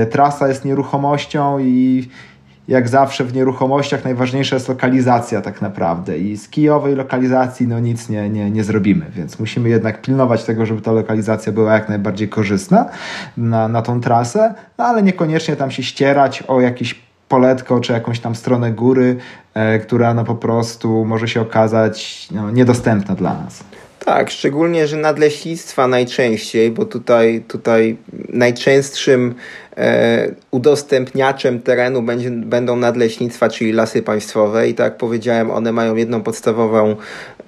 y, trasa jest nieruchomością i jak zawsze w nieruchomościach najważniejsza jest lokalizacja tak naprawdę i z kijowej lokalizacji no nic nie, nie, nie zrobimy, więc musimy jednak pilnować tego, żeby ta lokalizacja była jak najbardziej korzystna na, na tą trasę, no ale niekoniecznie tam się ścierać o jakieś poletko czy jakąś tam stronę góry, e, która no po prostu może się okazać no, niedostępna dla nas. Tak, szczególnie, że nadleśnictwa najczęściej, bo tutaj, tutaj najczęstszym udostępniaczem terenu będzie, będą nadleśnictwa, czyli lasy państwowe i tak jak powiedziałem, one mają jedną podstawową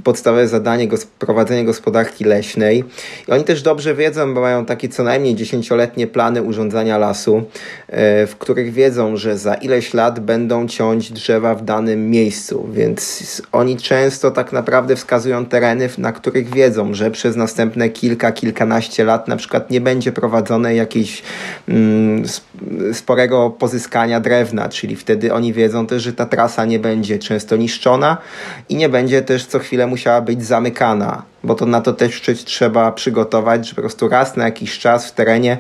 podstawowe zadanie prowadzenie gospodarki leśnej. I oni też dobrze wiedzą, bo mają takie co najmniej dziesięcioletnie plany urządzania lasu, e, w których wiedzą, że za ileś lat będą ciąć drzewa w danym miejscu, więc oni często tak naprawdę wskazują tereny, na których wiedzą, że przez następne kilka, kilkanaście lat na przykład nie będzie prowadzone jakieś mm, sporego pozyskania drewna, czyli wtedy oni wiedzą też, że ta trasa nie będzie często niszczona i nie będzie też co chwilę musiała być zamykana, bo to na to też trzeba przygotować, że po prostu raz na jakiś czas w terenie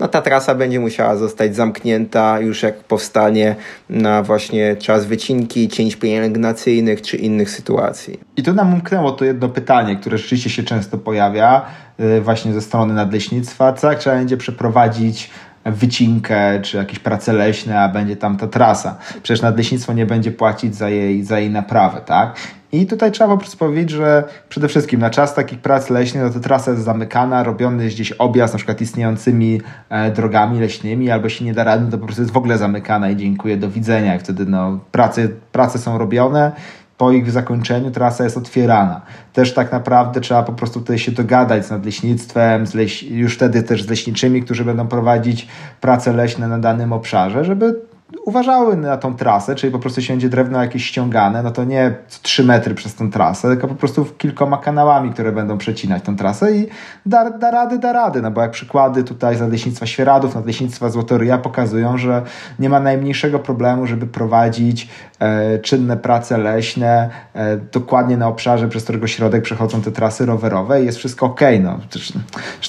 no ta trasa będzie musiała zostać zamknięta już jak powstanie na właśnie czas wycinki, cięć pielęgnacyjnych czy innych sytuacji. I tu nam umknęło to jedno pytanie, które rzeczywiście się często pojawia y, właśnie ze strony nadleśnictwa. Co jak trzeba będzie przeprowadzić wycinkę czy jakieś prace leśne, a będzie tam ta trasa. Przecież nadleśnictwo nie będzie płacić za jej, za jej naprawę, tak? I tutaj trzeba po prostu powiedzieć, że przede wszystkim na czas takich prac leśnych no to trasa jest zamykana, robiony jest gdzieś objazd na przykład istniejącymi e, drogami leśnymi, albo się nie da rady, to po prostu jest w ogóle zamykana i dziękuję, do widzenia. I wtedy no, prace, prace są robione, po ich zakończeniu trasa jest otwierana. Też tak naprawdę trzeba po prostu tutaj się dogadać z nadleśnictwem, z leś... już wtedy też z leśniczymi, którzy będą prowadzić prace leśne na danym obszarze, żeby uważały na tą trasę, czyli po prostu się będzie drewno jakieś ściągane, no to nie 3 metry przez tą trasę, tylko po prostu kilkoma kanałami, które będą przecinać tą trasę i da, da rady, da rady, no bo jak przykłady tutaj z Nadleśnictwa Świeradów, Nadleśnictwa Złotoryja pokazują, że nie ma najmniejszego problemu, żeby prowadzić e, czynne prace leśne e, dokładnie na obszarze, przez którego środek przechodzą te trasy rowerowe i jest wszystko ok, no. Zresztą,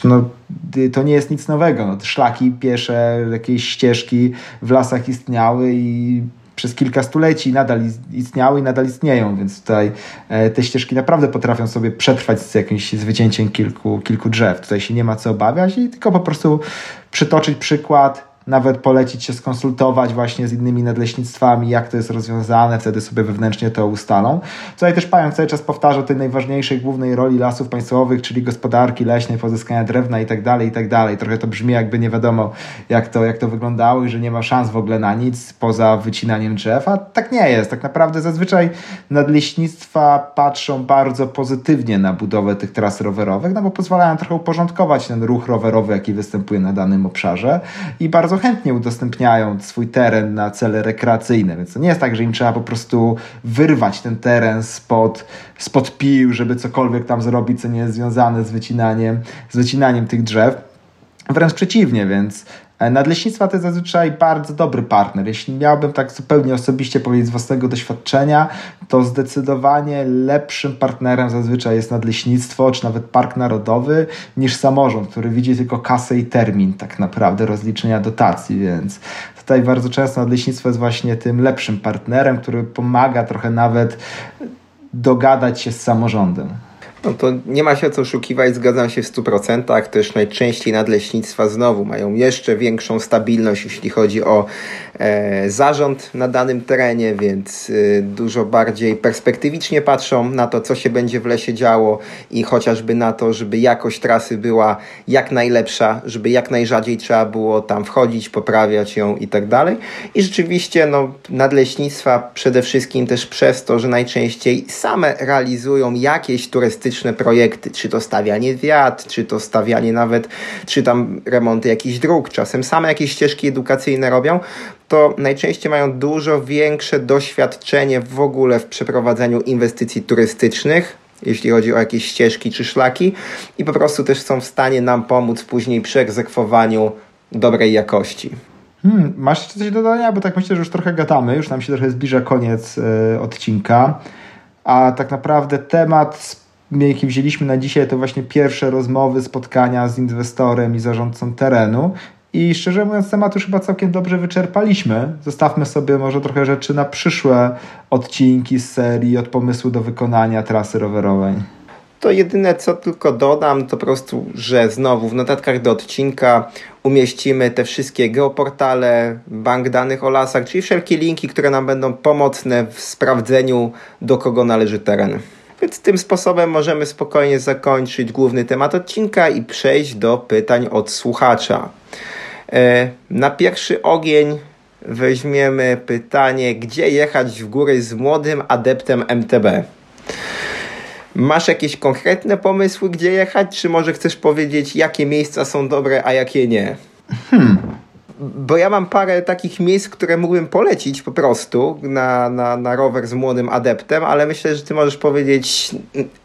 no to nie jest nic nowego, no, szlaki piesze, jakieś ścieżki w lasach istniały i przez kilka stuleci nadal istniały i nadal istnieją, więc tutaj e, te ścieżki naprawdę potrafią sobie przetrwać z jakimś z wycięciem kilku, kilku drzew. Tutaj się nie ma co obawiać i tylko po prostu przytoczyć przykład nawet polecić się skonsultować właśnie z innymi nadleśnictwami, jak to jest rozwiązane, wtedy sobie wewnętrznie to ustalą. Tutaj też Pająk cały czas powtarza tej najważniejszej, głównej roli lasów państwowych, czyli gospodarki leśnej, pozyskania drewna i tak dalej, i tak dalej. Trochę to brzmi jakby nie wiadomo, jak to, jak to wyglądało i że nie ma szans w ogóle na nic poza wycinaniem drzew, a tak nie jest. Tak naprawdę zazwyczaj nadleśnictwa patrzą bardzo pozytywnie na budowę tych tras rowerowych, no bo pozwalają trochę uporządkować ten ruch rowerowy, jaki występuje na danym obszarze i bardzo bardzo chętnie udostępniają swój teren na cele rekreacyjne, więc to nie jest tak, że im trzeba po prostu wyrwać ten teren spod, spod pił, żeby cokolwiek tam zrobić, co nie jest związane z wycinaniem, z wycinaniem tych drzew. Wręcz przeciwnie, więc nadleśnictwa to jest zazwyczaj bardzo dobry partner. Jeśli miałbym tak zupełnie osobiście powiedzieć z własnego doświadczenia, to zdecydowanie lepszym partnerem zazwyczaj jest nadleśnictwo, czy nawet park narodowy, niż samorząd, który widzi tylko kasę i termin tak naprawdę rozliczenia dotacji, więc tutaj bardzo często nadleśnictwo jest właśnie tym lepszym partnerem, który pomaga trochę nawet dogadać się z samorządem. No to nie ma się co oszukiwać, zgadzam się w 100%. Też najczęściej nadleśnictwa znowu mają jeszcze większą stabilność, jeśli chodzi o e, zarząd na danym terenie, więc e, dużo bardziej perspektywicznie patrzą na to, co się będzie w lesie działo i chociażby na to, żeby jakość trasy była jak najlepsza, żeby jak najrzadziej trzeba było tam wchodzić, poprawiać ją i tak dalej. I rzeczywiście no, nadleśnictwa przede wszystkim też przez to, że najczęściej same realizują jakieś turystyczne projekty, czy to stawianie wiat, czy to stawianie nawet, czy tam remonty jakichś dróg, czasem same jakieś ścieżki edukacyjne robią, to najczęściej mają dużo większe doświadczenie w ogóle w przeprowadzeniu inwestycji turystycznych, jeśli chodzi o jakieś ścieżki czy szlaki i po prostu też są w stanie nam pomóc później przy egzekwowaniu dobrej jakości. Hmm, masz coś do dodania? Bo tak myślę, że już trochę gadamy, już nam się trochę zbliża koniec y, odcinka, a tak naprawdę temat jaki wzięliśmy na dzisiaj, to właśnie pierwsze rozmowy, spotkania z inwestorem i zarządcą terenu. I szczerze mówiąc, temat już chyba całkiem dobrze wyczerpaliśmy. Zostawmy sobie może trochę rzeczy na przyszłe odcinki z serii od pomysłu do wykonania trasy rowerowej. To jedyne co tylko dodam, to po prostu, że znowu w notatkach do odcinka umieścimy te wszystkie geoportale, bank danych o lasach, czyli wszelkie linki, które nam będą pomocne w sprawdzeniu, do kogo należy teren. Więc tym sposobem możemy spokojnie zakończyć główny temat odcinka i przejść do pytań od słuchacza. E, na pierwszy ogień weźmiemy pytanie, gdzie jechać w góry z młodym adeptem MTB? Masz jakieś konkretne pomysły, gdzie jechać, czy może chcesz powiedzieć, jakie miejsca są dobre, a jakie nie? Hmm bo ja mam parę takich miejsc, które mógłbym polecić po prostu na, na, na rower z młodym adeptem, ale myślę, że ty możesz powiedzieć,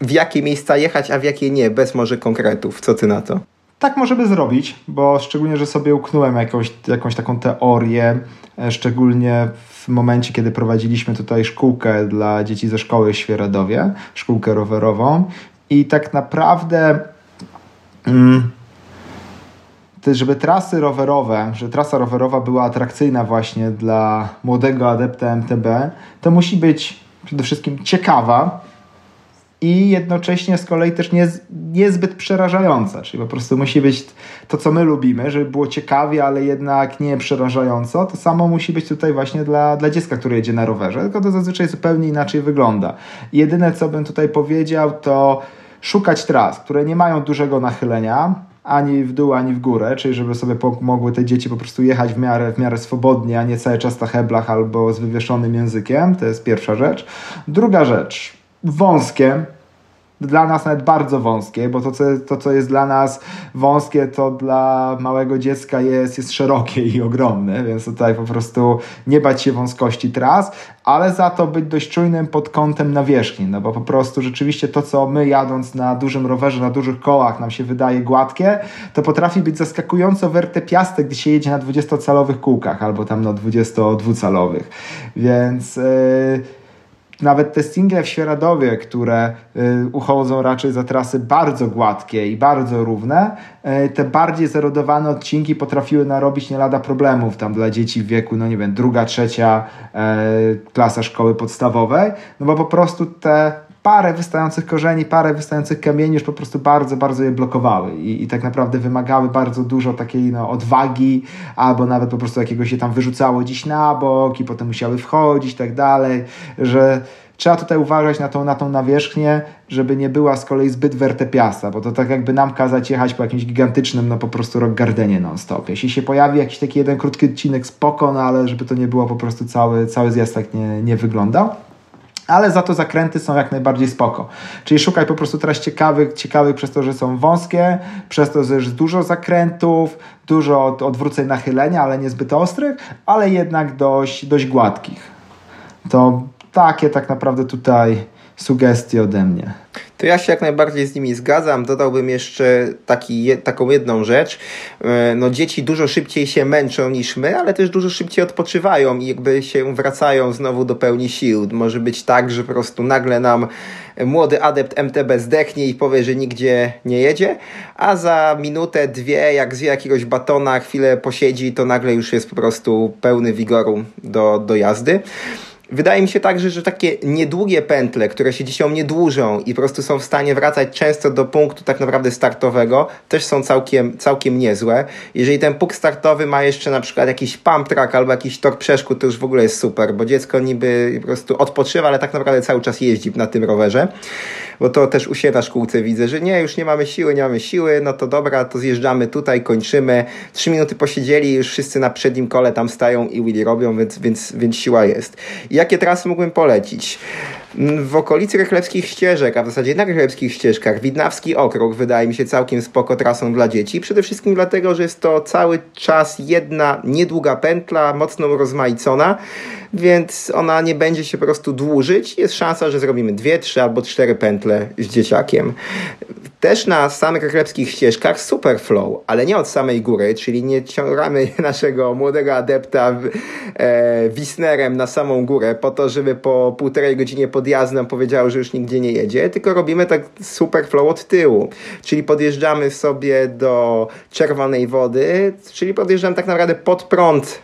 w jakie miejsca jechać, a w jakie nie, bez może konkretów. Co ty na to? Tak możemy zrobić, bo szczególnie, że sobie uknąłem jakąś, jakąś taką teorię, e, szczególnie w momencie, kiedy prowadziliśmy tutaj szkółkę dla dzieci ze szkoły w Świeradowie, szkółkę rowerową i tak naprawdę... Mm, żeby trasy rowerowe, że trasa rowerowa była atrakcyjna właśnie dla młodego adepta MTB, to musi być przede wszystkim ciekawa i jednocześnie z kolei też nie, niezbyt przerażająca. Czyli po prostu musi być to, co my lubimy, żeby było ciekawie, ale jednak nie przerażająco. To samo musi być tutaj właśnie dla, dla dziecka, które jedzie na rowerze, tylko to zazwyczaj zupełnie inaczej wygląda. Jedyne, co bym tutaj powiedział, to szukać tras, które nie mają dużego nachylenia, ani w dół, ani w górę, czyli żeby sobie mogły te dzieci po prostu jechać w miarę, w miarę swobodnie, a nie cały czas na heblach albo z wywieszonym językiem. To jest pierwsza rzecz. Druga rzecz, wąskie, dla nas nawet bardzo wąskie, bo to co, to, co jest dla nas wąskie, to dla małego dziecka jest, jest szerokie i ogromne, więc tutaj po prostu nie bać się wąskości tras, ale za to być dość czujnym pod kątem nawierzchni, no bo po prostu rzeczywiście to, co my jadąc na dużym rowerze, na dużych kołach nam się wydaje gładkie, to potrafi być zaskakująco wertepiaste, gdy się jedzie na 20-calowych kółkach albo tam na 22-calowych, więc... Yy nawet te single w Świeradowie, które y, uchodzą raczej za trasy bardzo gładkie i bardzo równe, y, te bardziej zerodowane odcinki potrafiły narobić nie lada problemów tam dla dzieci w wieku, no nie wiem, druga, trzecia y, klasa szkoły podstawowej, no bo po prostu te parę wystających korzeni, parę wystających kamieni już po prostu bardzo, bardzo je blokowały i, i tak naprawdę wymagały bardzo dużo takiej no, odwagi, albo nawet po prostu jakiegoś się tam wyrzucało dziś na bok i potem musiały wchodzić i tak dalej, że trzeba tutaj uważać na tą, na tą nawierzchnię, żeby nie była z kolei zbyt wertepiasta, bo to tak jakby nam kazać jechać po jakimś gigantycznym, no po prostu rock gardenie non-stop. Jeśli się pojawi jakiś taki jeden krótki odcinek, spoko, no ale żeby to nie było po prostu cały, cały zjazd tak nie, nie wyglądał. Ale za to zakręty są jak najbardziej spoko. Czyli szukaj po prostu teraz ciekawych, ciekawych przez to, że są wąskie, przez to, że jest dużo zakrętów, dużo odwróceń nachylenia, ale niezbyt ostrych, ale jednak dość, dość gładkich. To takie tak naprawdę tutaj sugestie ode mnie. To ja się jak najbardziej z nimi zgadzam. Dodałbym jeszcze taki, taką jedną rzecz. E, no, dzieci dużo szybciej się męczą niż my, ale też dużo szybciej odpoczywają i jakby się wracają znowu do pełni sił. Może być tak, że po prostu nagle nam młody adept MTB zdechnie i powie, że nigdzie nie jedzie, a za minutę, dwie, jak zje jakiegoś batona, chwilę posiedzi, to nagle już jest po prostu pełny wigoru do, do jazdy. Wydaje mi się także, że takie niedługie pętle, które się dzisiaj nie dłużą i po prostu są w stanie wracać często do punktu tak naprawdę startowego, też są całkiem, całkiem niezłe. Jeżeli ten punkt startowy ma jeszcze na przykład jakiś pump track albo jakiś tor przeszkód, to już w ogóle jest super, bo dziecko niby po prostu odpoczywa, ale tak naprawdę cały czas jeździ na tym rowerze bo to też u siebie na szkółce widzę, że nie, już nie mamy siły, nie mamy siły, no to dobra, to zjeżdżamy tutaj, kończymy. Trzy minuty posiedzieli, już wszyscy na przednim kole tam stają i Willy robią, więc, więc, więc siła jest. I jakie trasy mógłbym polecić? W okolicy Rychlewskich Ścieżek, a w zasadzie na Rychlewskich Ścieżkach, Widnawski Okrąg wydaje mi się całkiem spoko trasą dla dzieci. Przede wszystkim dlatego, że jest to cały czas jedna niedługa pętla, mocno urozmaicona, więc ona nie będzie się po prostu dłużyć. Jest szansa, że zrobimy dwie, trzy albo cztery pętle z dzieciakiem. Też na samych rychlewskich ścieżkach super flow, ale nie od samej góry, czyli nie ciągamy naszego młodego adepta e, Wisnerem na samą górę po to, żeby po półtorej godzinie podjazdem powiedział, że już nigdzie nie jedzie, tylko robimy tak super flow od tyłu. Czyli podjeżdżamy sobie do czerwonej wody, czyli podjeżdżamy tak naprawdę pod prąd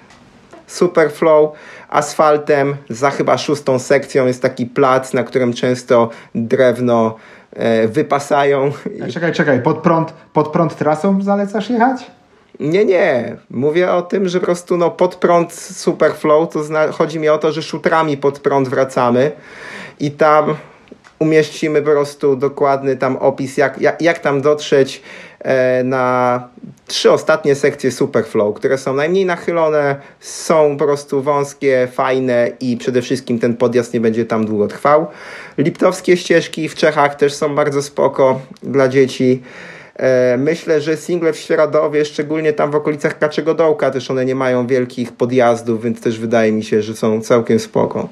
super flow asfaltem. Za chyba szóstą sekcją jest taki plac, na którym często drewno e, wypasają. Czekaj, czekaj, pod prąd, pod prąd trasą zalecasz jechać? Nie, nie. Mówię o tym, że po prostu no, pod prąd Superflow, to zna- chodzi mi o to, że szutrami pod prąd wracamy i tam umieścimy po prostu dokładny tam opis, jak, jak, jak tam dotrzeć e, na trzy ostatnie sekcje Superflow, które są najmniej nachylone, są po prostu wąskie, fajne i przede wszystkim ten podjazd nie będzie tam długo trwał. Liptowskie ścieżki w Czechach też są bardzo spoko dla dzieci. E, myślę, że single w Świeradowie, szczególnie tam w okolicach Kaczego Dołka, też one nie mają wielkich podjazdów, więc też wydaje mi się, że są całkiem spoko.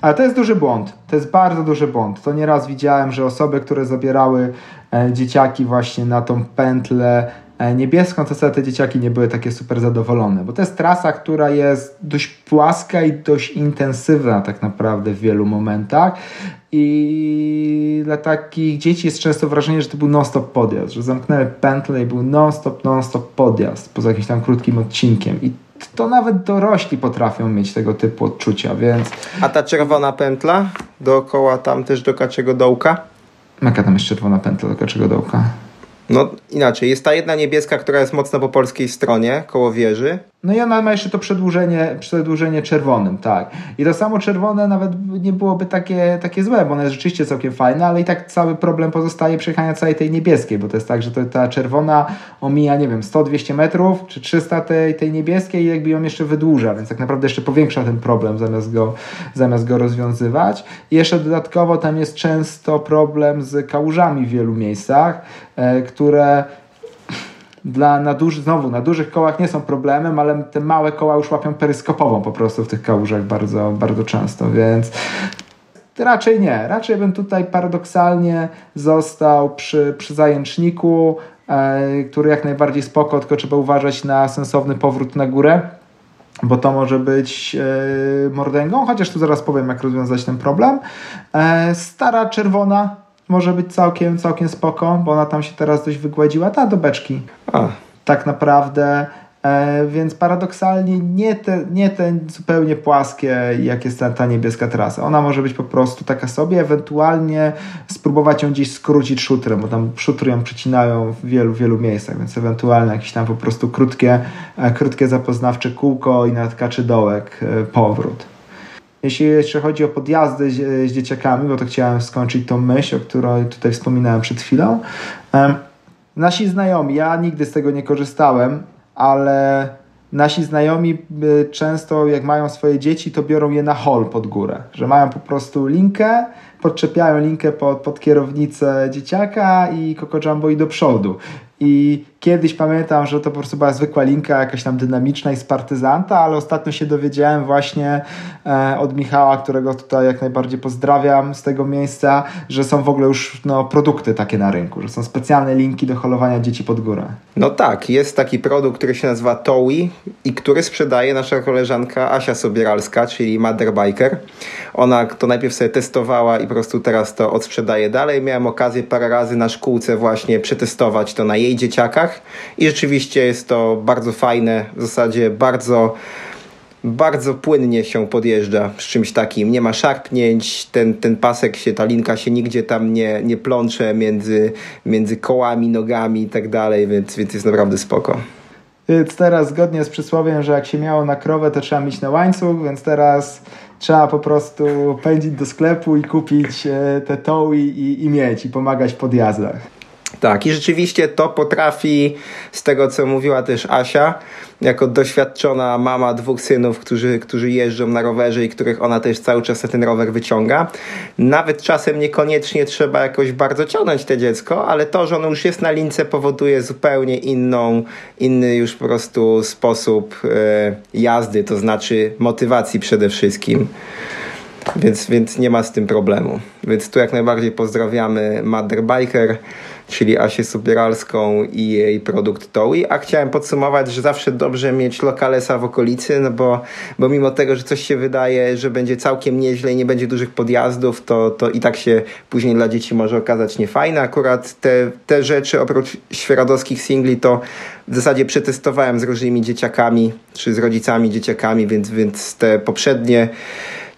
Ale to jest duży błąd. To jest bardzo duży błąd. To nieraz widziałem, że osoby, które zabierały e, dzieciaki właśnie na tą pętlę e, niebieską, to te dzieciaki nie były takie super zadowolone, bo to jest trasa, która jest dość płaska i dość intensywna tak naprawdę w wielu momentach i dla takich dzieci jest często wrażenie, że to był non-stop podjazd, że zamknęły pętlę i był non-stop, non-stop podjazd poza jakimś tam krótkim odcinkiem i to nawet dorośli potrafią mieć tego typu odczucia, więc... A ta czerwona pętla dookoła tam też do Kaczego Dołka? Jaka tam jest czerwona pętla do Kaczego Dołka? No inaczej, jest ta jedna niebieska, która jest mocno po polskiej stronie, koło wieży. No i ona ma jeszcze to przedłużenie, przedłużenie czerwonym, tak. I to samo czerwone nawet nie byłoby takie, takie złe, bo ona jest rzeczywiście całkiem fajna, ale i tak cały problem pozostaje przejechania całej tej niebieskiej, bo to jest tak, że to, ta czerwona omija, nie wiem, 100-200 metrów, czy 300 tej, tej niebieskiej i jakby ją jeszcze wydłuża, więc tak naprawdę jeszcze powiększa ten problem zamiast go, zamiast go rozwiązywać. I jeszcze dodatkowo tam jest często problem z kałużami w wielu miejscach, e, które dla, na duży, znowu na dużych kołach nie są problemem, ale te małe koła już łapią peryskopową po prostu w tych kałużach bardzo, bardzo często, więc raczej nie. Raczej bym tutaj paradoksalnie został przy, przy zajęczniku, e, który jak najbardziej spoko, tylko trzeba uważać na sensowny powrót na górę bo to może być e, mordęgą, chociaż tu zaraz powiem, jak rozwiązać ten problem. E, stara czerwona może być całkiem, całkiem spoko, bo ona tam się teraz dość wygładziła, ta do beczki. A. Tak naprawdę. E, więc paradoksalnie nie te, nie te zupełnie płaskie, jak jest ta, ta niebieska trasa. Ona może być po prostu taka sobie, ewentualnie spróbować ją gdzieś skrócić szutrem, bo tam szutry ją przecinają w wielu, wielu miejscach, więc ewentualnie jakieś tam po prostu krótkie, e, krótkie zapoznawcze kółko i na tkaczy dołek e, powrót. Jeśli jeszcze chodzi o podjazdy z, z dzieciakami, bo to chciałem skończyć tą myśl, o której tutaj wspominałem przed chwilą. Nasi znajomi, ja nigdy z tego nie korzystałem, ale nasi znajomi y, często jak mają swoje dzieci, to biorą je na hol pod górę, że mają po prostu linkę, podczepiają linkę pod, pod kierownicę dzieciaka i Coco Jumbo i do przodu. I kiedyś pamiętam, że to po prostu była zwykła linka, jakaś tam dynamiczna i z partyzanta, ale ostatnio się dowiedziałem właśnie e, od Michała, którego tutaj jak najbardziej pozdrawiam z tego miejsca, że są w ogóle już no, produkty takie na rynku, że są specjalne linki do holowania dzieci pod górę. No tak, jest taki produkt, który się nazywa Towi i który sprzedaje nasza koleżanka Asia Sobieralska, czyli Mother Biker. Ona to najpierw sobie testowała i po prostu teraz to odsprzedaje dalej. Miałem okazję parę razy na szkółce właśnie przetestować to na jej dzieciakach i rzeczywiście jest to bardzo fajne, w zasadzie bardzo bardzo płynnie się podjeżdża z czymś takim. Nie ma szarpnięć, ten, ten pasek się, ta linka się nigdzie tam nie, nie plącze między, między kołami, nogami i tak dalej, więc, więc jest naprawdę spoko. Więc teraz zgodnie z przysłowiem, że jak się miało na krowę, to trzeba mieć na łańcuch, więc teraz trzeba po prostu pędzić do sklepu i kupić e, te toły i, i mieć i pomagać w podjazdach. Tak, i rzeczywiście to potrafi, z tego co mówiła też Asia, jako doświadczona mama dwóch synów, którzy, którzy jeżdżą na rowerze i których ona też cały czas ten rower wyciąga. Nawet czasem niekoniecznie trzeba jakoś bardzo ciągnąć te dziecko, ale to, że ono już jest na lince powoduje zupełnie inną, inny już po prostu sposób e, jazdy, to znaczy motywacji przede wszystkim. Więc, więc nie ma z tym problemu. Więc tu jak najbardziej pozdrawiamy Mother Biker czyli Asię Subieralską i jej produkt Towi, a chciałem podsumować, że zawsze dobrze mieć lokalesa w okolicy, no bo, bo mimo tego, że coś się wydaje, że będzie całkiem nieźle i nie będzie dużych podjazdów, to, to i tak się później dla dzieci może okazać niefajne. Akurat te, te rzeczy oprócz świeradowskich singli to w zasadzie przetestowałem z różnymi dzieciakami, czy z rodzicami dzieciakami, więc, więc te poprzednie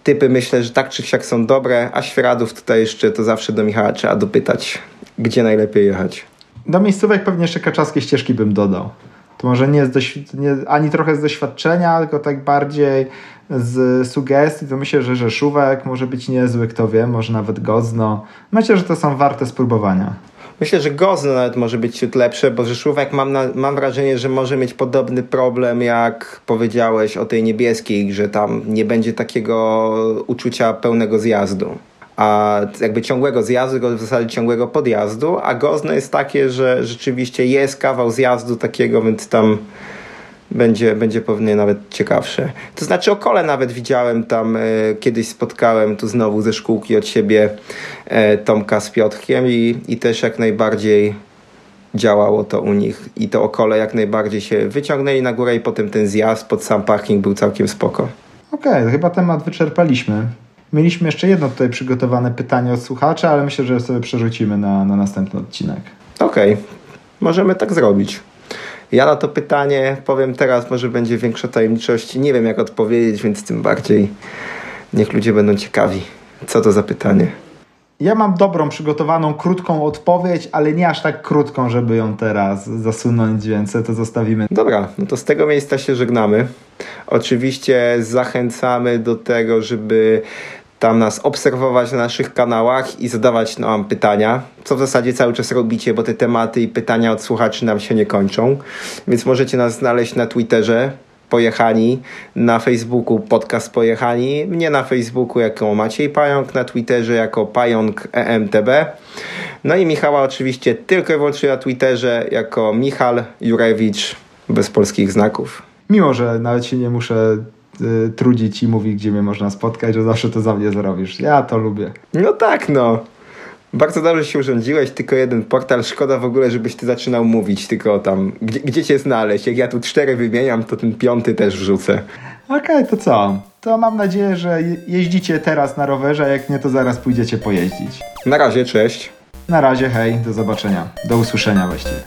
typy myślę, że tak czy siak są dobre, a świeradów tutaj jeszcze to zawsze do Michała trzeba dopytać gdzie najlepiej jechać? Do miejscówek pewnie jeszcze kaczaskie ścieżki bym dodał. To może nie, z nie ani trochę z doświadczenia, tylko tak bardziej z sugestii, to myślę, że Rzeszówek może być niezły, kto wie, może nawet Gozno. Myślę, że to są warte spróbowania. Myślę, że Gozno nawet może być ciut lepsze, bo Rzeszówek mam, na, mam wrażenie, że może mieć podobny problem, jak powiedziałeś o tej niebieskiej, że tam nie będzie takiego uczucia pełnego zjazdu a jakby ciągłego zjazdu, w zasadzie ciągłego podjazdu, a Gozno jest takie, że rzeczywiście jest kawał zjazdu takiego, więc tam będzie, będzie pewnie nawet ciekawsze. To znaczy o kole nawet widziałem tam, e, kiedyś spotkałem tu znowu ze szkółki od siebie e, Tomka z Piotrkiem i, i też jak najbardziej działało to u nich i to o kole jak najbardziej się wyciągnęli na górę i potem ten zjazd pod sam parking był całkiem spoko. Okej, okay, chyba temat wyczerpaliśmy. Mieliśmy jeszcze jedno tutaj przygotowane pytanie od słuchacza, ale myślę, że sobie przerzucimy na, na następny odcinek. Okej, okay. możemy tak zrobić. Ja na to pytanie powiem teraz, może będzie większa tajemniczość. Nie wiem, jak odpowiedzieć, więc tym bardziej niech ludzie będą ciekawi. Co to za pytanie? Ja mam dobrą, przygotowaną, krótką odpowiedź, ale nie aż tak krótką, żeby ją teraz zasunąć, więc to zostawimy. Dobra, no to z tego miejsca się żegnamy. Oczywiście zachęcamy do tego, żeby tam nas obserwować na naszych kanałach i zadawać nam pytania, co w zasadzie cały czas robicie, bo te tematy i pytania od słuchaczy nam się nie kończą. Więc możecie nas znaleźć na Twitterze, Pojechani, na Facebooku podcast Pojechani, mnie na Facebooku jako Maciej Pająk, na Twitterze jako Pająk EMTB. No i Michała oczywiście tylko i wyłącznie na Twitterze jako Michal Jurewicz bez polskich znaków. Mimo, że nawet się nie muszę trudzić i mówić, gdzie mnie można spotkać, że zawsze to za mnie zrobisz. Ja to lubię. No tak, no. Bardzo dobrze się urządziłeś, tylko jeden portal. Szkoda w ogóle, żebyś ty zaczynał mówić tylko tam, gdzie, gdzie cię znaleźć. Jak ja tu cztery wymieniam, to ten piąty też wrzucę. Okej, okay, to co? To mam nadzieję, że jeździcie teraz na rowerze, a jak nie, to zaraz pójdziecie pojeździć. Na razie, cześć. Na razie, hej, do zobaczenia. Do usłyszenia właściwie.